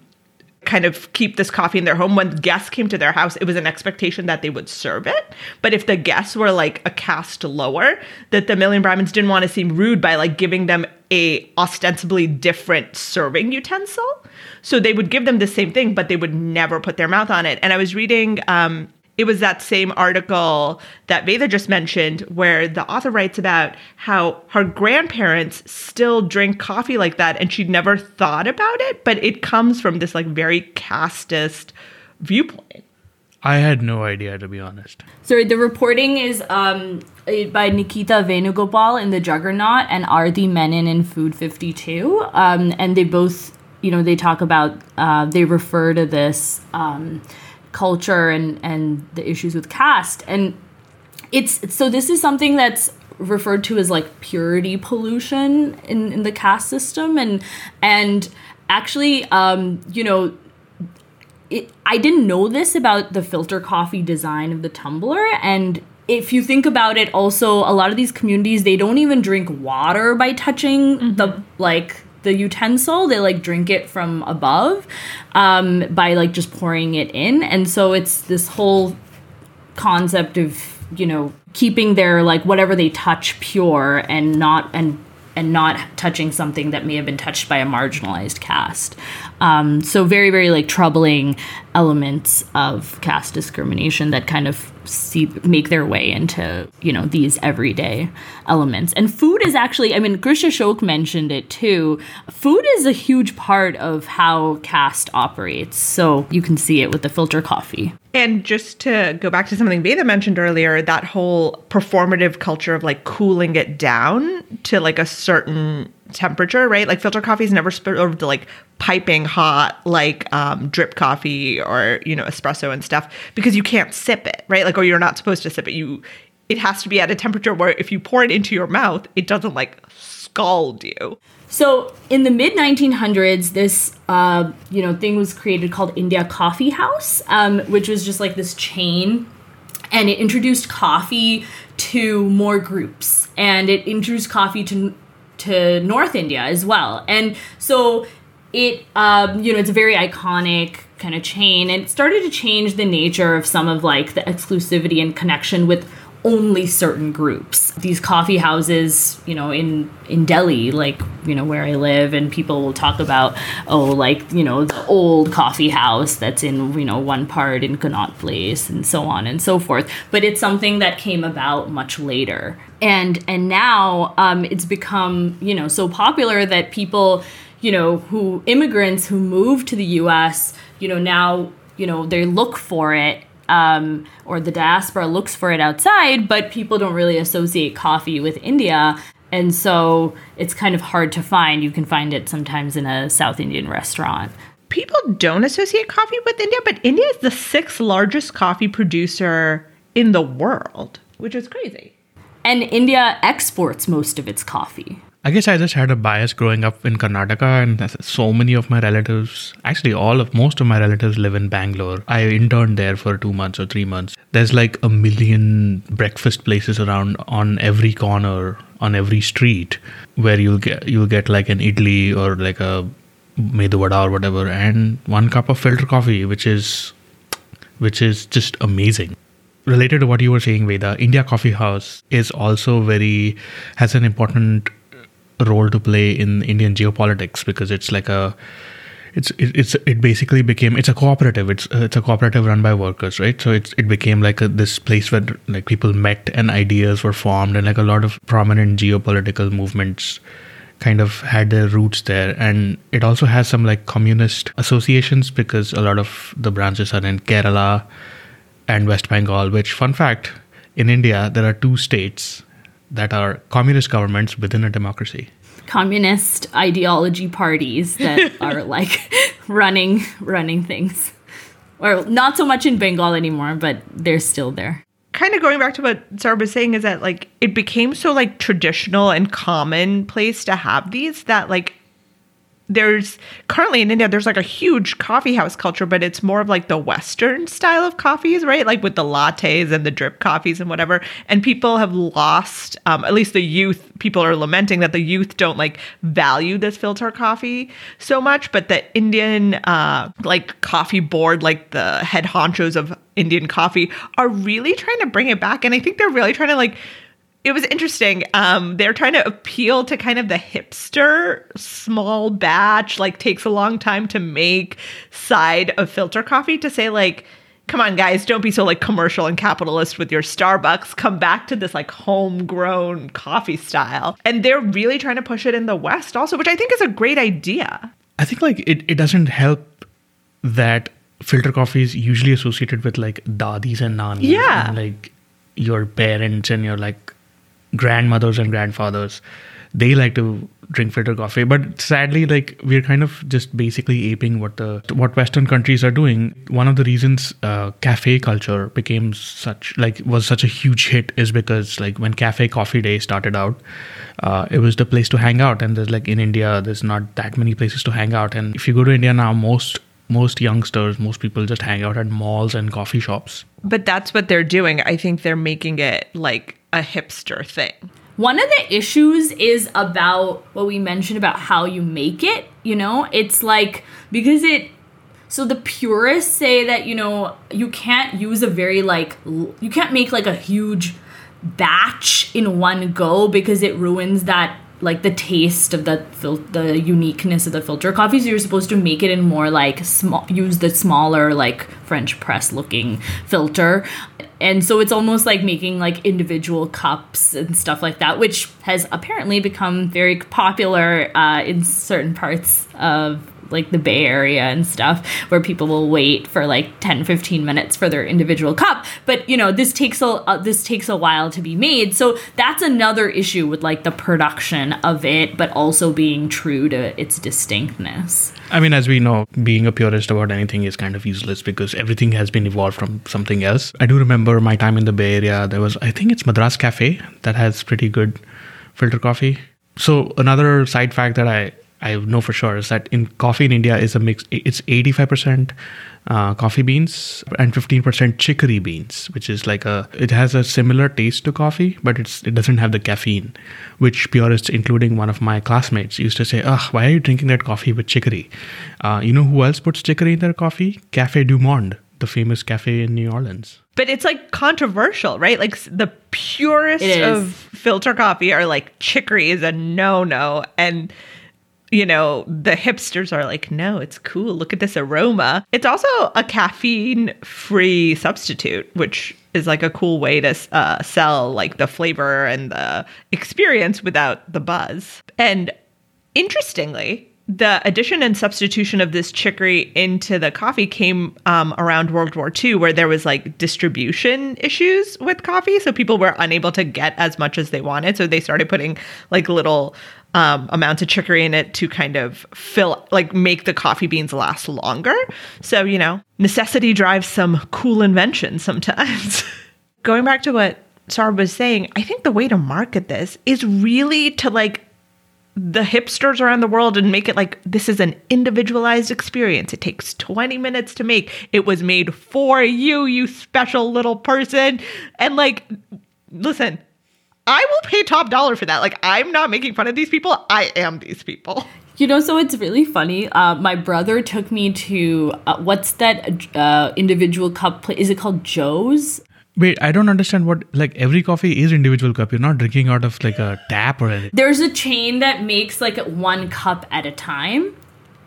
kind of keep this coffee in their home. When guests came to their house, it was an expectation that they would serve it. But if the guests were like a caste lower, that the Tamilian Brahmins didn't want to seem rude by like giving them a ostensibly different serving utensil. So they would give them the same thing, but they would never put their mouth on it. And I was reading, um, it was that same article that Veda just mentioned, where the author writes about how her grandparents still drink coffee like that, and she'd never thought about it, but it comes from this like very casteist viewpoint. I had no idea, to be honest. Sorry, the reporting is um, by Nikita Venugopal in The Juggernaut and Arti Menon in Food 52. Um, and they both you know they talk about uh, they refer to this um, culture and and the issues with caste. And it's so this is something that's referred to as like purity pollution in, in the caste system. And and actually um, you know it, I didn't know this about the filter coffee design of the tumbler. And if you think about it also a lot of these communities they don't even drink water by touching mm-hmm. the like the utensil they like drink it from above um, by like just pouring it in. And so it's this whole concept of you know keeping their like whatever they touch pure and not and and not touching something that may have been touched by a marginalized caste um, so very very like troubling elements of caste discrimination that kind of see make their way into you know these everyday elements. And food is actually i mean Krish Ashok mentioned it too. Food is a huge part of how caste operates. So you can see it with the filter coffee. And just to go back to something Veda mentioned earlier, that whole performative culture of like cooling it down to like a certain temperature, right? Like filter coffee is never served to like piping hot, like um, drip coffee or you know espresso and stuff, because you can't sip it, right? Like, or you're not supposed to sip it. You, it has to be at a temperature where if you pour it into your mouth, it doesn't like scald you. So in the mid 1900s, this uh, you know thing was created called India Coffee House, um, which was just like this chain, and it introduced coffee to more groups, and it introduced coffee to to North India as well. And so it, um, you know, it's a very iconic kind of chain, and it started to change the nature of some of like the exclusivity and connection with only certain groups. These coffee houses, you know, in in Delhi, like you know where I live, and people will talk about, oh, like you know the old coffee house that's in you know one part in Connaught Place, and so on and so forth. But it's something that came about much later, and and now um, it's become you know so popular that people, you know, who immigrants who move to the U.S., you know, now you know they look for it um, or the diaspora looks for it outside, but people don't really associate coffee with India. And so it's kind of hard to find. You can find it sometimes in a South Indian restaurant. People don't associate coffee with India, but India is the sixth largest coffee producer in the world, which is crazy. And India exports most of its coffee. I guess I just had a bias growing up in Karnataka, and so many of my relatives, actually, all of most of my relatives live in Bangalore. I interned there for two months or three months. There's like a million breakfast places around on every corner, on every street, where you'll get you'll get like an idli or like a medu vada or whatever, and one cup of filter coffee, which is which is just amazing related to what you were saying, Veda, India Coffee House is also very has an important role to play in Indian geopolitics because it's like a it's it, it's it basically became it's a cooperative. It's uh, it's a cooperative run by workers right? So it's it became like a, this place where like people met and ideas were formed and like a lot of prominent geopolitical movements kind of had their roots there. And it also has some like communist associations because a lot of the branches are in Kerala and West Bengal which fun fact in India there are two states that are communist governments within a democracy. Communist ideology parties that are like running running things. Or not so much in Bengal anymore, but they're still there. Kind of going back to what Sarah was saying is that like it became so like traditional and commonplace to have these that like there's currently in India, there's like a huge coffee house culture, but it's more of like the Western style of coffees, right? Like with the lattes and the drip coffees and whatever. And people have lost, um, at least the youth, people are lamenting that the youth don't like value this filter coffee so much. But the Indian, uh, like coffee board, like the head honchos of Indian coffee are really trying to bring it back. And I think they're really trying to like, it was interesting. Um, they're trying to appeal to kind of the hipster, small batch, like takes a long time to make side of filter coffee to say, like, come on, guys, don't be so like commercial and capitalist with your Starbucks. Come back to this like homegrown coffee style. And they're really trying to push it in the West also, which I think is a great idea. I think like it, it doesn't help that filter coffee is usually associated with like dadis and nannies. Yeah. And, like your parents and your like grandmothers and grandfathers they like to drink filter coffee. But sadly like we're kind of just basically aping what the what western countries are doing. One of the reasons uh, cafe culture became such like was such a huge hit is because like when cafe coffee day started out uh, it was the place to hang out. And there's like in india there's not that many places to hang out. And if you go to india now most most youngsters most people just hang out at malls and coffee shops. But that's what they're doing. I think they're making it like a hipster thing. One of the issues is about what we mentioned about how you make it. You know, it's like because it. So the purists say that you know you can't use a very like you can't make like a huge batch in one go because it ruins that like the taste of the fil- the uniqueness of the filter coffee. So you're supposed to make it in more like small use the smaller like French press looking filter. And so it's almost like making like individual cups and stuff like that, which has apparently become very popular uh, in certain parts of like the Bay Area and stuff, where people will wait for like 10, 15 minutes for their individual cup. But you know, this takes a uh, this takes a while to be made, so that's another issue with like the production of it, but also being true to its distinctness. I mean, as we know, being a purist about anything is kind of useless because everything has been evolved from something else. I do remember my time in the Bay Area. There was, I think it's Madras Cafe that has pretty good filter coffee. So another side fact that I I know for sure is that in coffee in India is a mix. It's eighty five percent uh, coffee beans and fifteen percent chicory beans, which is like a. It has a similar taste to coffee, but it's it doesn't have the caffeine, which purists, including one of my classmates, used to say, "Ugh, why are you drinking that coffee with chicory?" Uh, you know who else puts chicory in their coffee? Cafe Du Monde, the famous cafe in New Orleans. but it's like controversial, right? Like the purest of filter coffee are like chicory is a no no, and you know the hipsters are like, no, it's cool. Look at this aroma. It's also a caffeine free substitute, which is like a cool way to uh, sell like the flavor and the experience without the buzz. And interestingly, the addition and substitution of this chicory into the coffee came um, around World War II, where there was like distribution issues with coffee. So people were unable to get as much as they wanted. So they started putting like little um, amounts of chicory in it to kind of fill, like make the coffee beans last longer. So, you know, necessity drives some cool inventions sometimes. Going back to what Sarah was saying, I think the way to market this is really to like the hipsters around the world and make it like this is an individualized experience. It takes 20 minutes to make. It was made for you, you special little person. And like, listen, I will pay top dollar for that. Like, I'm not making fun of these people. I am these people. You know, so it's really funny. Uh, my brother took me to uh, what's that uh, individual cup? Pla- is it called Joe's? Wait, I don't understand what like every coffee is individual cup. You're not drinking out of like a tap or anything. There's a chain that makes like one cup at a time.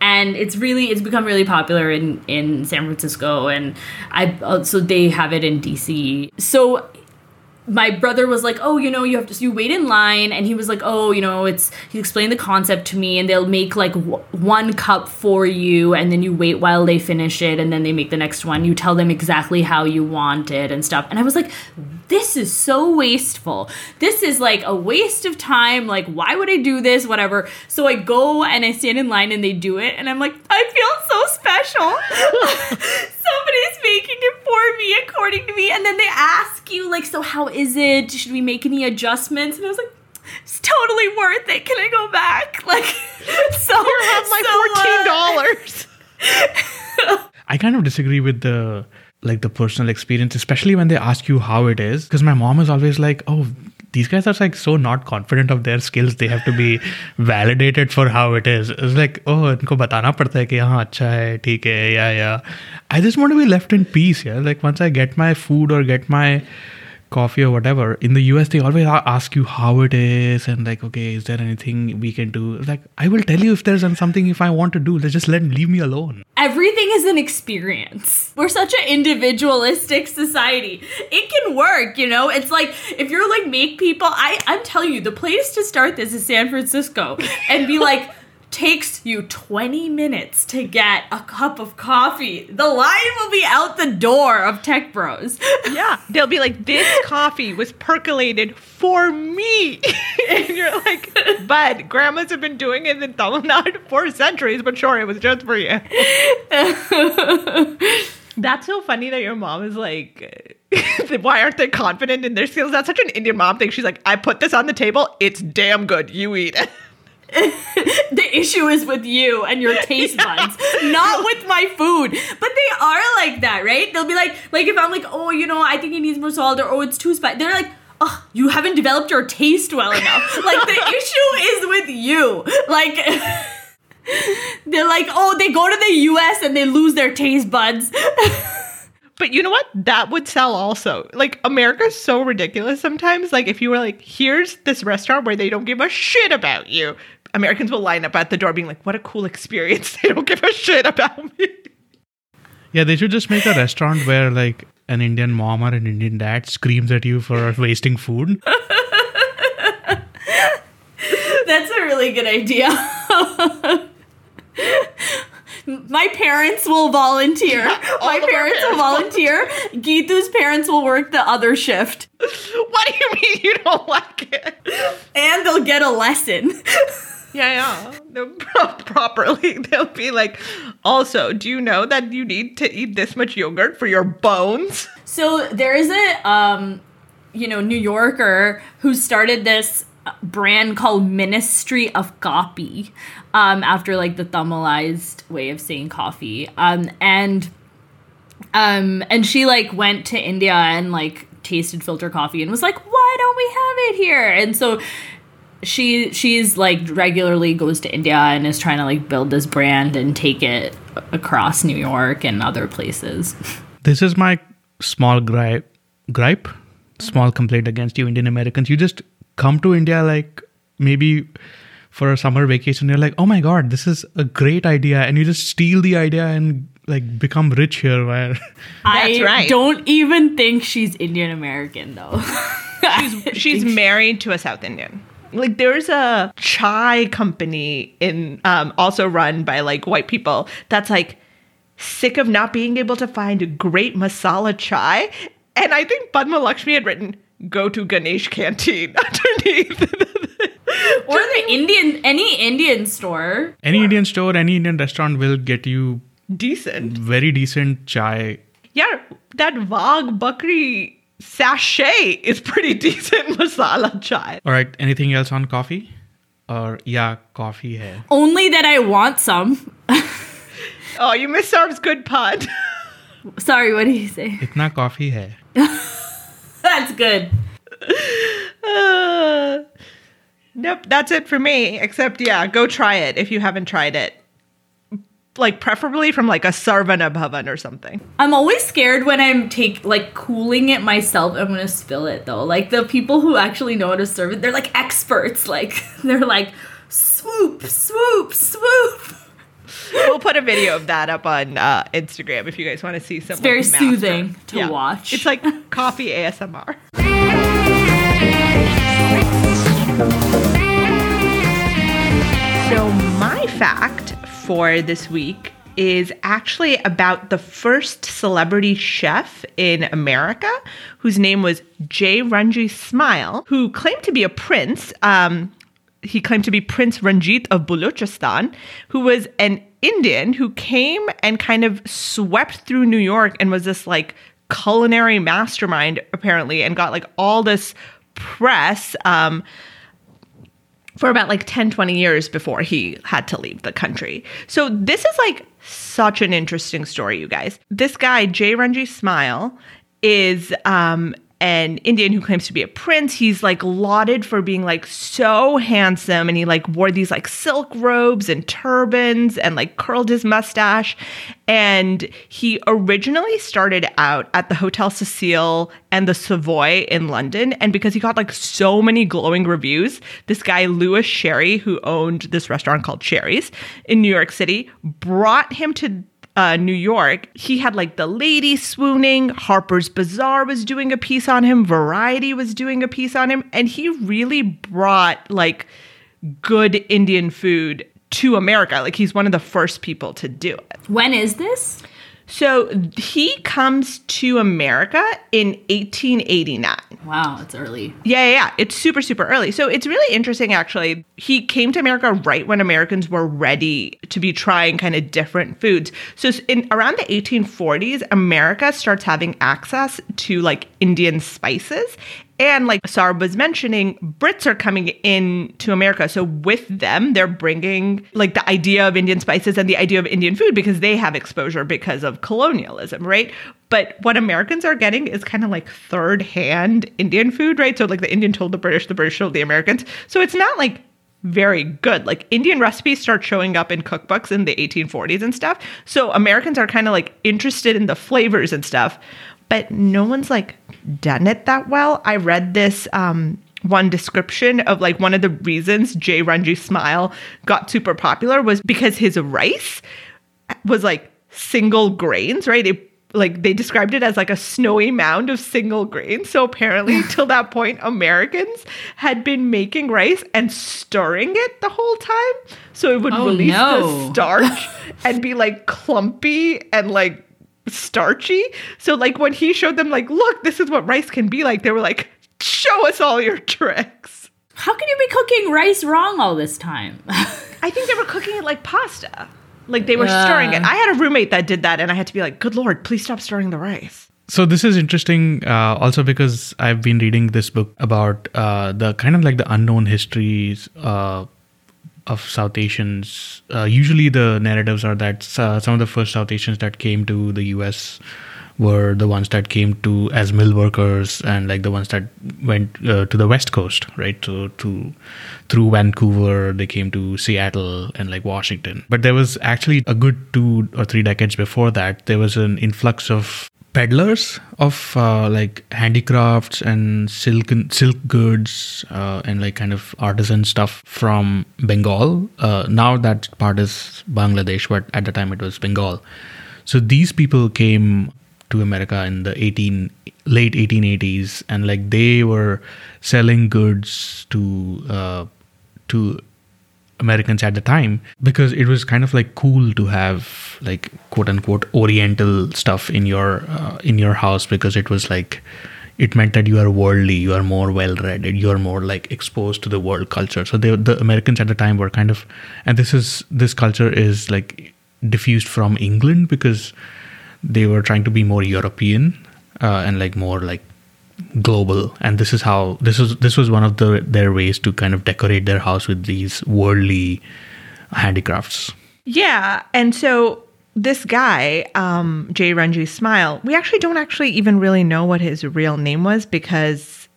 And it's really it's become really popular in in San Francisco and I also they have it in DC. So my brother was like, "Oh, you know, you have to you wait in line," and he was like, "Oh, you know, it's." He explained the concept to me, and they'll make like w- one cup for you, and then you wait while they finish it, and then they make the next one. You tell them exactly how you want it and stuff. And I was like, "This is so wasteful. This is like a waste of time. Like, why would I do this? Whatever." So I go and I stand in line, and they do it, and I'm like, "I feel so special." Somebody's making it for me, according to me, and then they ask you like, "So how is it? Should we make any adjustments?" And I was like, "It's totally worth it. Can I go back?" Like, so You have my so, uh, $14. I kind of disagree with the like the personal experience, especially when they ask you how it is. Because my mom is always like, "Oh, these guys are like so not confident of their skills. They have to be validated for how it is." It's like, "Oh, इनको बताना पड़ता है कि हाँ अच्छा है, ठीक है, yeah, yeah." I just want to be left in peace. Yeah, like once I get my food or get my coffee or whatever in the us they always ask you how it is and like okay is there anything we can do like i will tell you if there's something if i want to do let's just let leave me alone Everything is an experience. We're such an individualistic society. It can work, you know? It's like if you're like make people I I'm telling you, the place to start this is San Francisco and be like takes you 20 minutes to get a cup of coffee. The line will be out the door of Tech Bros. Yeah. They'll be like, this coffee was percolated for me. and you're like, but grandmas have been doing it in Tamil for centuries, but sure, it was just for you. That's so funny that your mom is like, why aren't they confident in their skills? That's such an Indian mom thing. She's like, I put this on the table. It's damn good. You eat it. the issue is with you and your taste buds, not with my food. But they are like that, right? They'll be like, like if I'm like, oh, you know, I think it needs more salt, or oh, it's too spicy. They're like, oh, you haven't developed your taste well enough. like the issue is with you. Like. They're like, oh, they go to the US and they lose their taste buds. But you know what? That would sell also. Like America's so ridiculous sometimes. Like if you were like, here's this restaurant where they don't give a shit about you. Americans will line up at the door being like, what a cool experience. They don't give a shit about me. Yeah, they should just make a restaurant where like an Indian mom or an Indian dad screams at you for wasting food. That's a really good idea. My parents will volunteer. all My of our parents will volunteer. Geethu's parents will work the other shift. What do you mean you don't like it? And they'll get a lesson. Yeah, yeah. They'll properly. They'll be like, also, do you know that you need to eat this much yogurt for your bones? So there is a um, you know, New Yorker who started this uh, brand called Ministry of Coffee, um, after like the Tamilized way of saying coffee. Um, and um, and she like went to India and like tasted filter coffee and was like, why don't we have it here? And so she she's like regularly goes to India and is trying to like build this brand and take it across New York and other places. This is my small gripe, gripe, small complaint against you Indian Americans. You just come to India like maybe for a summer vacation. You're like, oh my god, this is a great idea, and you just steal the idea and like become rich here. Where I right. don't even think she's Indian American though. She's she's married to a South Indian. Like there's a chai company in um, also run by like white people that's like sick of not being able to find a great masala chai, and I think Padma Lakshmi had written "Go to Ganesh Canteen" underneath. or the Indian any Indian store. any Indian store, any Indian restaurant will get you Decent. very decent chai. Yeah, that Wagh Bakri sachet is pretty decent masala chai. All right. Anything else on coffee? Or yeah, coffee hai. Only that I want some. Oh, you missed Sarb's good pun. Sorry, what did you say? Itna coffee hai. That's good. Uh, nope, that's it for me. Except, yeah, go try it if you haven't tried it. Like, preferably from like a Saravana Bhavan or something. I'm always scared when I'm take like cooling it myself. I'm gonna spill it though. Like the people who actually know how to serve it, they're like experts. Like they're like swoop, swoop, swoop. We'll put a video of that up on uh, Instagram if you guys want to see some. It's very soothing to watch. It's like coffee ASMR. So, my fact for this week is actually about the first celebrity chef in America whose name was Jay Ranji Smile, who claimed to be a prince. Um, he claimed to be Prince Ranjit of Balochistan, who was an Indian who came and kind of swept through New York and was this like culinary mastermind, apparently, and got like all this press. Um, for about like 10 20 years before he had to leave the country. So this is like such an interesting story you guys. This guy jay ranji smile is um an indian who claims to be a prince he's like lauded for being like so handsome and he like wore these like silk robes and turbans and like curled his mustache. And he originally started out at the hotel cecil and the savoy in london and because he got like so many glowing reviews this guy louis sherry who owned this restaurant called sherry's in new york city brought him to uh, New York, he had like the lady swooning. Harper's Bazaar was doing a piece on him. Variety was doing a piece on him. And he really brought like good Indian food to America. Like he's one of the first people to do it. when is this? So he comes to America in 1889. Wow, it's early. Yeah, yeah, yeah. It's super, super early. So it's really interesting, actually. He came to America right when Americans were ready to be trying kind of different foods. So in around the 1840s, America starts having access to like Indian spices. And like Sarb was mentioning, Brits are coming in to America. So with them, they're bringing like the idea of Indian spices and the idea of Indian food because they have exposure because of colonialism, right? But what Americans are getting is kind of like third hand Indian food, right? So like the Indian told the British, the British told the Americans. So it's not like very good. Like Indian recipes start showing up in cookbooks in the 1840s and stuff. So Americans are kind of like interested in the flavors and stuff, but no one's like done it that well. I read this um one description of like one of the reasons Jay Ranji Smile got super popular was because his rice was like single grains, right? It like they described it as like a snowy mound of single grains. So apparently, till that point, Americans had been making rice and stirring it the whole time, so it would Oh, release no. the starch and be like clumpy and like starchy. So like when he showed them like, look, this is what rice can be like, they were like, show us all your tricks. How can you be cooking rice wrong all this time? I think they were cooking it like pasta. Like they were Yeah. stirring it. I had a roommate that did that, and I had to be like, "Good lord, please stop stirring the rice." So this is interesting, uh, also because I've been reading this book about uh, the kind of like the unknown histories uh, of South Asians. Uh, usually, the narratives are that uh, some of the first South Asians that came to the U.S. were the ones that came to as mill workers, and like the ones that went uh, to the West Coast, right? So to through Vancouver, they came to Seattle and like Washington. But there was actually a good two or three decades before that, there was an influx of peddlers of uh, like handicrafts and silk and silk goods uh, and like kind of artisan stuff from Bengal. Uh, now that part is Bangladesh, but at the time it was Bengal. So these people came to America in the 18 late 1880s, and like they were selling goods to uh, to Americans at the time because it was kind of like cool to have like quote unquote Oriental stuff in your uh, in your house because it was like it meant that you are worldly, you are more well read, you are more like exposed to the world culture. So they, the Americans at the time were kind of, and this is this culture is like diffused from England because they were trying to be more European uh, and like more like global and this is how this was this was one of the their ways to kind of decorate their house with these worldly handicrafts Yeah, and so this guy, um, Jay Ranji Smile, we actually don't actually even really know what his real name was because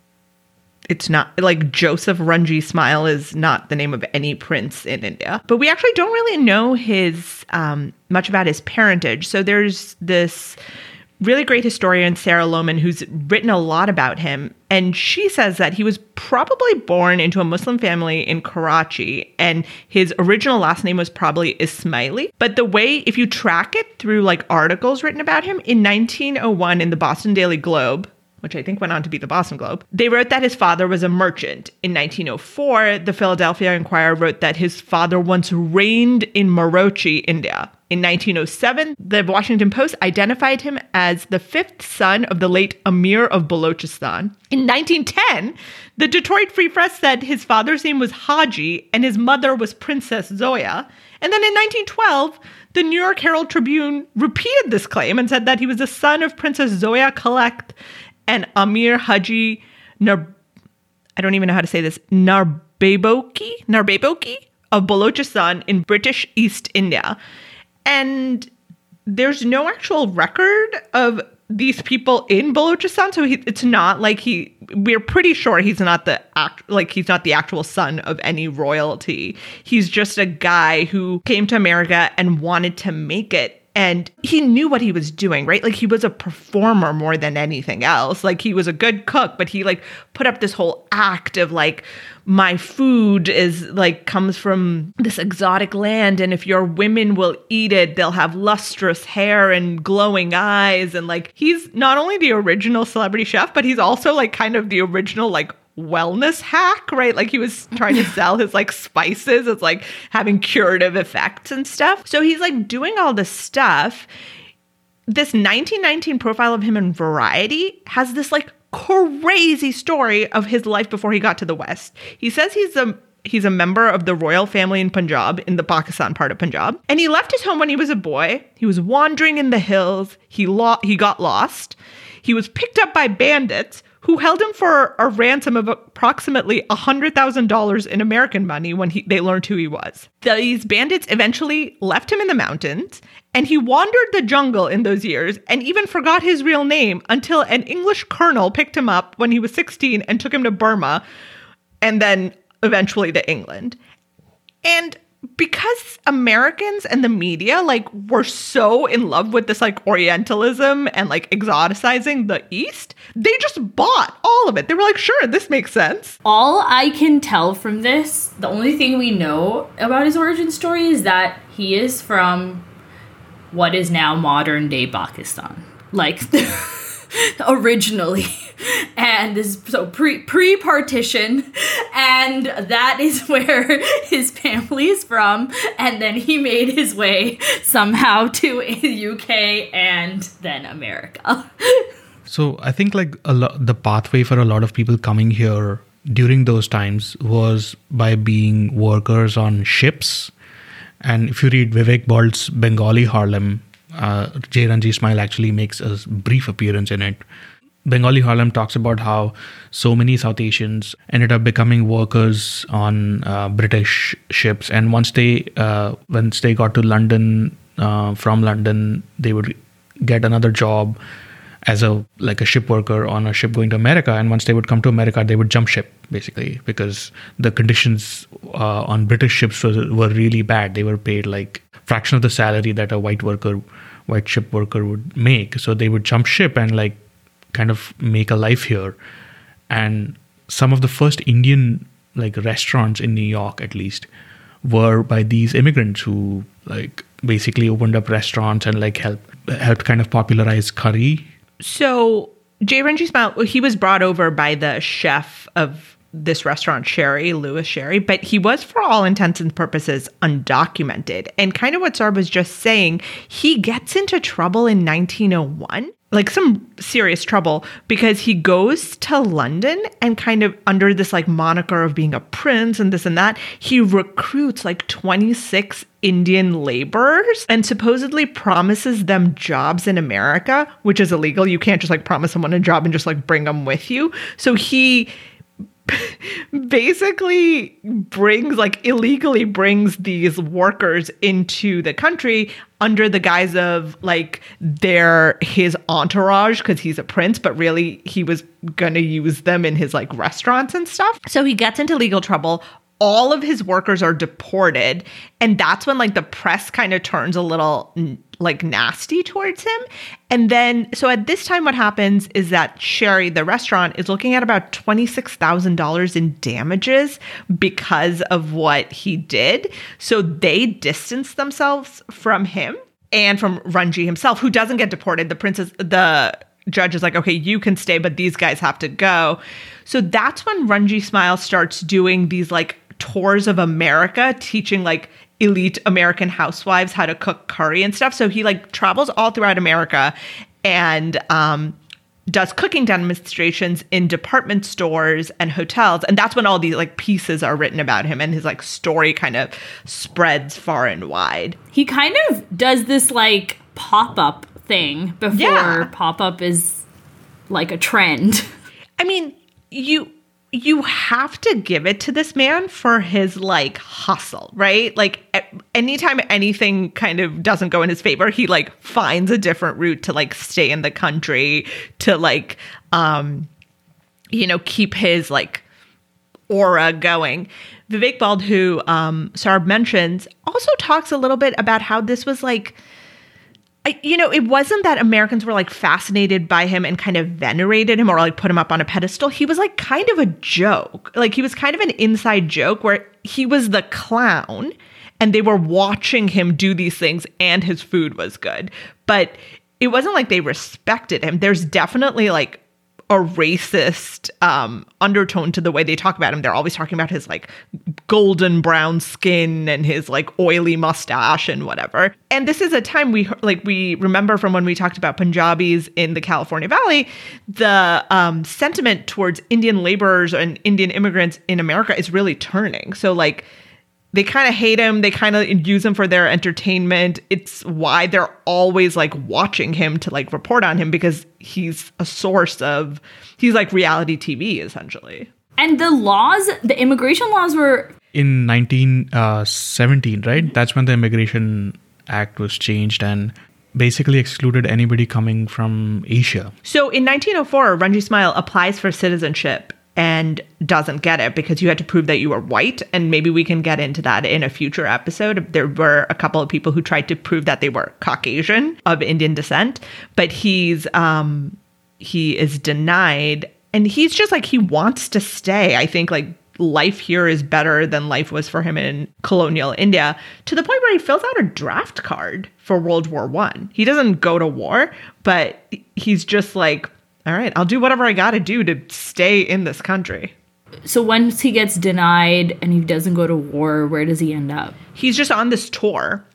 it's not like Joseph Ranji Smile is not the name of any prince in India. But we actually don't really know his um, much about his parentage. So there's this really great historian Sarah Lohman who's written a lot about him and she says that he was probably born into a Muslim family in Karachi and his original last name was probably Ismaili. But the way if you track it through like articles written about him in 1901 in the Boston Daily Globe which I think went on to be the Boston Globe. They wrote that his father was a merchant. In 1904, the Philadelphia Inquirer wrote that his father once reigned in Marochi, India. In 1907, the Washington Post identified him as the fifth son of the late Emir of Balochistan. In 1910, the Detroit Free Press said his father's name was Haji and his mother was Princess Zoya. And then in 1912, the New York Herald Tribune repeated this claim and said that he was the son of Princess Zoya Collect and Amir Haji Nar I don't even know how to say this Narbeboki Narbeboki of Balochistan in British East India. And there's no actual record of these people in Balochistan, so he, it's not like he. We're pretty sure he's not the act, like he's not the actual son of any royalty. He's just a guy who came to America and wanted to make it and he knew what he was doing right? Like he was a performer more than anything else. Like he was a good cook but he like put up this whole act of like my food is like comes from this exotic land and if your women will eat it they'll have lustrous hair and glowing eyes. And like he's not only the original celebrity chef but he's also like kind of the original like wellness hack, right? Like he was trying to sell his like spices as like having curative effects and stuff. So he's like doing all this stuff. This 1919 profile of him in Variety has this like crazy story of his life before he got to the West. He says he's a he's a member of the royal family in Punjab, in the Pakistan part of Punjab. And he left his home when he was a boy. He was wandering in the hills. He lo- he got lost. He was picked up by bandits who held him for a ransom of approximately $100,000 in American money when he, they learned who he was. These bandits eventually left him in the mountains, and he wandered the jungle in those years and even forgot his real name until an English colonel picked him up when he was 16 and took him to Burma and then eventually to England. And because Americans and the media like were so in love with this like Orientalism and like exoticizing the East, they just bought all of it. They were like, sure, this makes sense. All I can tell from this, the only thing we know about his origin story is that he is from what is now modern day Pakistan. Like originally. And this so pre pre partition, and that is where his family is from. And then he made his way somehow to the UK and then America. So I think like a lo- the pathway for a lot of people coming here during those times was by being workers on ships. And if you read Vivek Bald's Bengali Harlem, uh, J. Ranji Smile actually makes a brief appearance in it. Bengali Harlem talks about how so many South Asians ended up becoming workers on uh, British ships, and once they uh, once they got to London uh, from London, they would get another job as a like a ship worker on a ship going to America. And once they would come to America, they would jump ship basically because the conditions uh, on British ships were, were really bad. They were paid like fraction of the salary that a white worker white ship worker would make. So they would jump ship and like kind of make a life here. And some of the first Indian like restaurants in New York, at least, were by these immigrants who like basically opened up restaurants and like helped helped kind of popularize curry. So Jay Ranji Smile, he was brought over by the chef of this restaurant, Sherry, Louis Sherry, but he was, for all intents and purposes, undocumented. And kind of what Sarb was just saying, he gets into trouble in 1901 like some serious trouble because he goes to London and kind of under this like moniker of being a prince and this and that, he recruits like 26 Indian laborers and supposedly promises them jobs in America, which is illegal. You can't just like promise someone a job and just like bring them with you. So he basically brings like illegally brings these workers into the country under the guise of like they're his entourage because he's a prince but really he was gonna use them in his like restaurants and stuff. So he gets into legal trouble all of his workers are deported and that's when like the press kind of turns a little like nasty towards him. And then so at this time what happens is that Sherry the restaurant is looking at about $26000 in damages because of what he did. So they distance themselves from him and from Ranji himself who doesn't get deported. The princess the judge is like okay you can stay but these guys have to go so that's when Ranji Smile starts doing these like tours of America teaching like elite American housewives how to cook curry and stuff. So he like travels all throughout America and um does cooking demonstrations in department stores and hotels and that's when all these like pieces are written about him and his like story kind of spreads far and wide he kind of does this like pop-up thing before Yeah. pop-up is like a trend i mean you you have to give it to this man for his like hustle, right? Like anytime anything kind of doesn't go in his favor, he like finds a different route to like stay in the country to like um you know keep his like aura going. Vivek Bald, who um, Sarb mentions, also talks a little bit about how this was like You know, it wasn't that Americans were like fascinated by him and kind of venerated him or like put him up on a pedestal. He was like kind of a joke. Like he was kind of an inside joke where he was the clown and they were watching him do these things and his food was good. But it wasn't like they respected him. There's definitely like a racist um, undertone to the way they talk about him. They're always talking about his like golden brown skin and his like oily mustache and whatever. And this is a time we like we remember from when we talked about Punjabis in the California Valley, the um, sentiment towards Indian laborers and Indian immigrants in America is really turning. So like they kind of hate him. They kind of use him for their entertainment. It's why they're always like watching him to like report on him because he's a source of, he's like reality TV essentially. and the laws the immigration laws were in 1917, uh, right? That's when the Immigration Act was changed and basically excluded anybody coming from Asia. So in 1904, Ranji Smile applies for citizenship and doesn't get it because you had to prove that you were white. And maybe we can get into that in a future episode. There were a couple of people who tried to prove that they were Caucasian of Indian descent, but he's um he is denied and he's just like he wants to stay. I think like life here is better than life was for him in colonial India to the point where he fills out a draft card for World War 1. He doesn't go to war, but he's just like all right, I'll do whatever I got to do to stay in this country. so once he gets denied and he doesn't go to war where does he end up He's just on this tour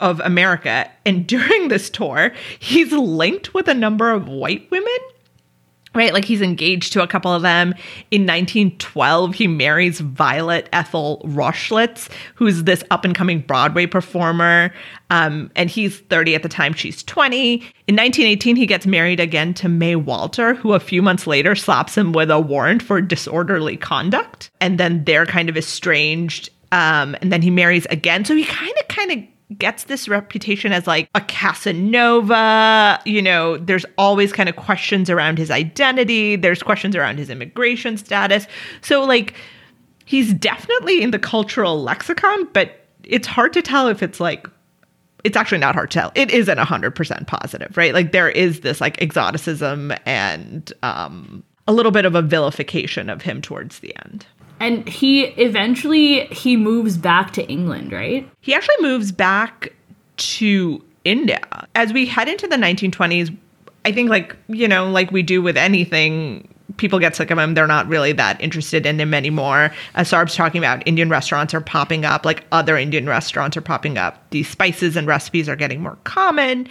of America. And during this tour, he's linked with a number of white women. Right, like he's engaged to a couple of them. In 1912, he marries Violet Ethel Rochlitz, who's this up and coming Broadway performer. Um, and he's 30 at the time, she's 20. In 1918, he gets married again to May Walter, who a few months later slaps him with a warrant for disorderly conduct. And then they're kind of estranged. Um, and then he marries again. So he kind of, kind of gets this reputation as like a Casanova. You know, there's always kind of questions around his identity, there's questions around his immigration status. So, like, he's definitely in the cultural lexicon, but it's hard to tell if it's like it's actually not hard to tell. It isn't 100% positive, right? Like there is this like exoticism and um, a little bit of a vilification of him towards the end. And he eventually he moves back to England, right? He actually moves back to India. As we head into the 1920s, I think like, you know, like we do with anything, people get sick of him. They're not really that interested in him anymore. As Sarb's talking about, Indian restaurants are popping up, like other Indian restaurants are popping up. These spices and recipes are getting more common.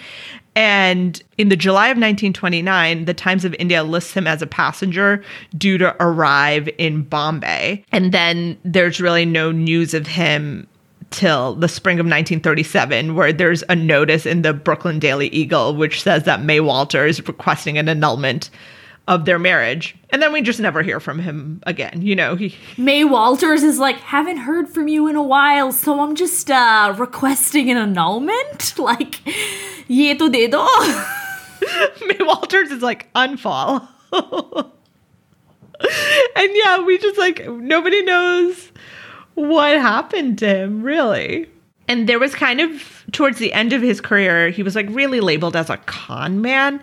And in the July of 1929, the Times of India lists him as a passenger due to arrive in Bombay. And then there's really no news of him till the spring of 1937, where there's a notice in the Brooklyn Daily Eagle which says that May Walter is requesting an annulment of their marriage. And then we just never hear from him again. You know, he May Walters is like, haven't heard from you in a while, so I'm just uh requesting an annulment. Like, ye to de do. May Walters is like unfollow. and yeah, we just like nobody knows what happened to him, really. And there was kind of towards the end of his career, he was like really labeled as a con man.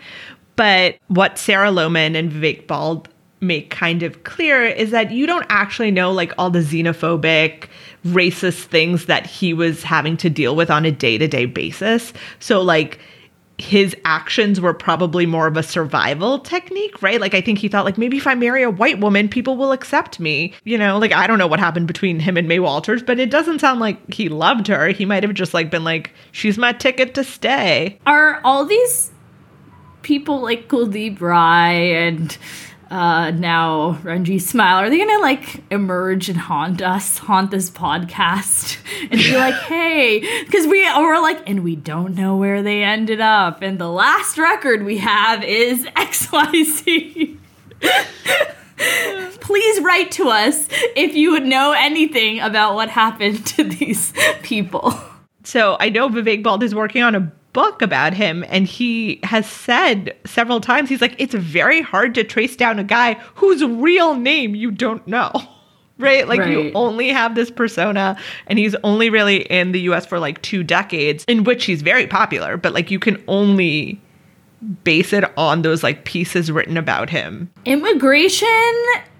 But what Sarah Lohman and Vivek Bald make kind of clear is that you don't actually know like all the xenophobic, racist things that he was having to deal with on a day to day basis. So, like, his actions were probably more of a survival technique, right? Like I think he thought like maybe if I marry a white woman, people will accept me. You know, like I don't know what happened between him and May Walters, but it doesn't sound like he loved her. He might have just like been like she's my ticket to stay. Are all these people like Kuldeep Rai and uh, now Ranji Smile, are they gonna like emerge and haunt us, haunt this podcast, and be like, hey, because we are like, and we don't know where they ended up, and the last record we have is XYZ. Please write to us if you would know anything about what happened to these people. So I know Vivek Bald is working on a book about him and he has said several times he's like it's very hard to trace down a guy whose real name you don't know. Right? Like you only have this persona and he's only really in the US for like 2 decades in which he's very popular but like you can only base it on those like pieces written about him. Immigration?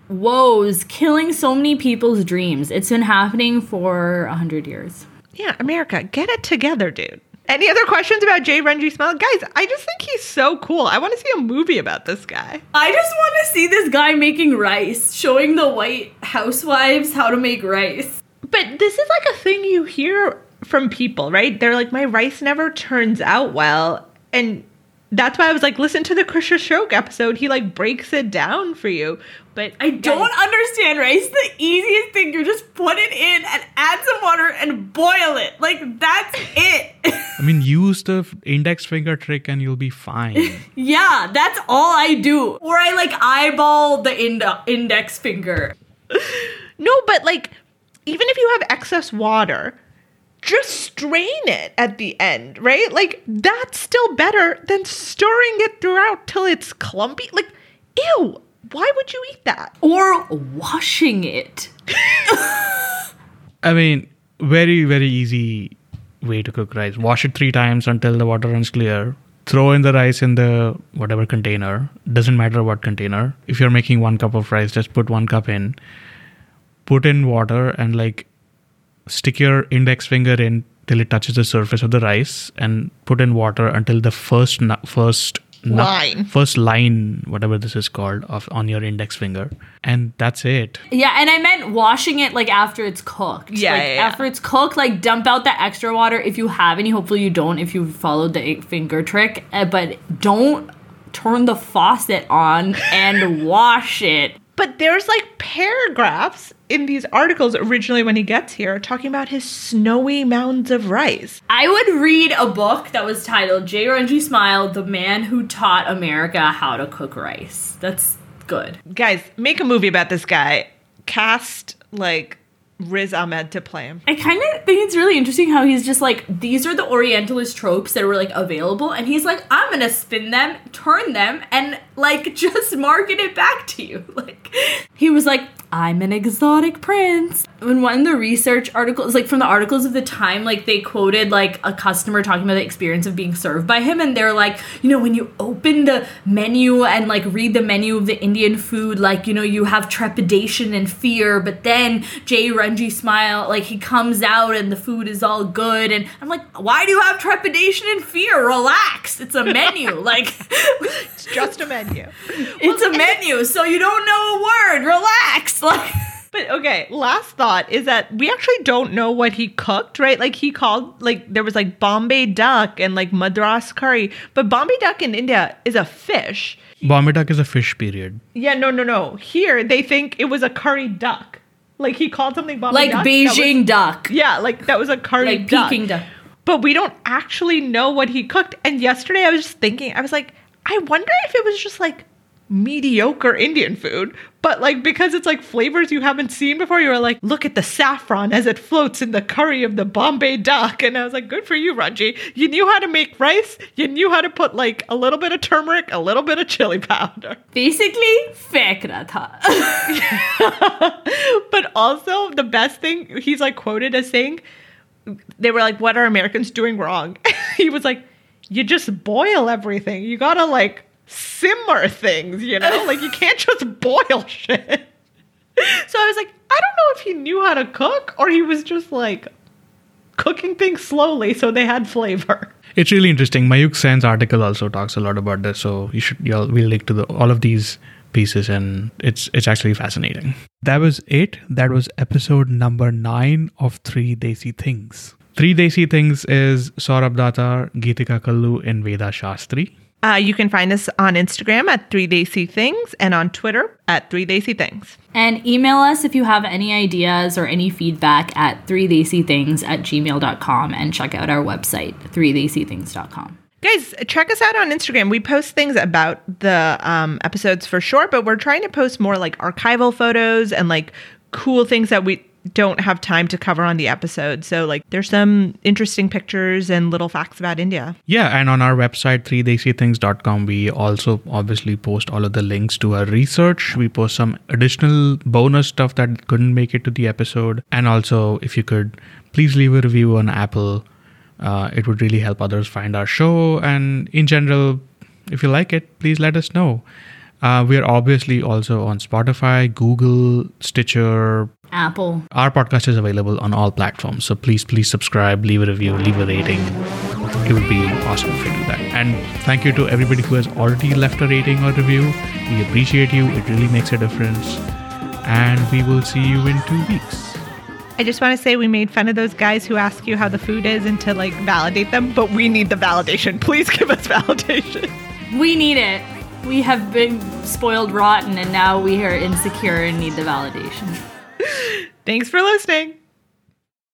Woes. Killing so many people's dreams. It's been happening for a hundred years. yeah America get it together dude any other questions about J. Ranji Smile? Guys, I just think he's so cool. I want to see a movie about this guy. I just want to see this guy making rice, showing the white housewives how to make rice. But this is like a thing you hear from people, right? They're like, my rice never turns out well. And that's why I was like, listen to the Krisha Shok episode. He like breaks it down for you. But I don't understand rice. The easiest thing, you just put it in and add some water and boil it. Like that's it. I mean, use the index finger trick and you'll be fine. yeah, that's all I do. Or I like eyeball the ind- index finger. No, but like, even if you have excess water, just strain it at the end, right? Like, that's still better than stirring it throughout till it's clumpy. Like, ew, why would you eat that? Or washing it. I mean, very, very easy way to cook rice. Wash it three times until the water runs clear. Throw in the rice in the whatever container. Doesn't matter what container. If you're making one cup of rice, just put one cup in. Put in water and like stick your index finger in till it touches the surface of the rice and put in water until the first first nu- Line. first line whatever this is called of on your index finger and that's it Yeah, and I meant washing it like after it's cooked. Yeah, like yeah, yeah. after it's cooked, like dump out the extra water if you have any. Hopefully you don't if you followed the eight finger trick. Uh, but don't turn the faucet on and wash it. But there's like paragraphs in these articles originally when he gets here talking about his snowy mounds of rice. I would read a book that was titled J. Ranji Smile, The Man Who Taught America How to Cook Rice. That's good. Guys, make a movie about this guy. Cast like Riz Ahmed to play him. I kind of think it's really interesting how he's just like, these are the Orientalist tropes that were like available, and he's like, I'm gonna spin them, turn them, and like just market it back to you. Like, he was like, I'm an exotic prince. When one of the research articles, like from the articles of the time, like they quoted like a customer talking about the experience of being served by him, and they're like, you know, when you open the menu and like read the menu of the Indian food, like you know, you have trepidation and fear, but then J. Ranji Smile, like he comes out and the food is all good, and I'm like, why do you have trepidation and fear? Relax, it's a menu, like It's just a menu. it's a menu, so you don't know a word. Relax, like. But okay, last thought is that we actually don't know what he cooked, right? Like he called like there was like Bombay duck and like Madras curry, but Bombay duck in India is a fish. Bombay duck is a fish period. Yeah, no, no, no. Here they think it was a curry duck. Like he called something Bombay like duck. that was- Beijing duck, yeah, like that was a curry like duck. Peking duck. But we don't actually know what he cooked. And yesterday I was just thinking, I was like, I wonder if it was just like mediocre Indian food, but like because it's like flavors you haven't seen before, you're like, look at the saffron as it floats in the curry of the Bombay duck. And I was like, good for you, Ranji. You knew how to make rice, you knew how to put like a little bit of turmeric, a little bit of chili powder. Basically, fekra tha. but also, the best thing, he's like quoted as saying, they were like, what are Americans doing wrong? he was like, you just boil everything. You gotta like simmer things you know like you can't just boil shit so i was like i don't know if he knew how to cook or he was just like cooking things slowly so they had flavor It's really interesting. Mayukh Sen's article also talks a lot about this, so you should you'll, we'll link to the, all of these pieces, and it's it's actually fascinating. That was it. That was episode number nine of Three Desi Things. Three Desi Things is Saurabh Datar, Geetika Kallu, and Veda Shastri. Uh, you can find us on instagram at 3 desi things and on twitter at 3 desi things And email us if you have any ideas or any feedback at 3things at gmail.com and check out our website, 3things.com. Guys, check us out on Instagram. We post things about the um, episodes for sure, but we're trying to post more like archival photos and like cool things that we don't have time to cover on the episode. So, like, there's some interesting pictures and little facts about India. Yeah, and on our website, 3desithings.com, we also obviously post all of the links to our research. We post some additional bonus stuff that couldn't make it to the episode. And also, if you could please leave a review on Apple, uh, it would really help others find our show. And in general, if you like it, please let us know. Uh, we are obviously also on Spotify, Google, Stitcher, Apple. our podcast is available on all platforms. So please, please subscribe, leave a review, leave a rating. It would be awesome if you do that. And thank you to everybody who has already left a rating or review. We appreciate you. It really makes a difference. And we will see you in two weeks. I just want to say we made fun of those guys who ask you how the food is and to like validate them, but we need the validation. Please give us validation. We need it. We have been spoiled rotten and now we are insecure and need the validation. Thanks for listening.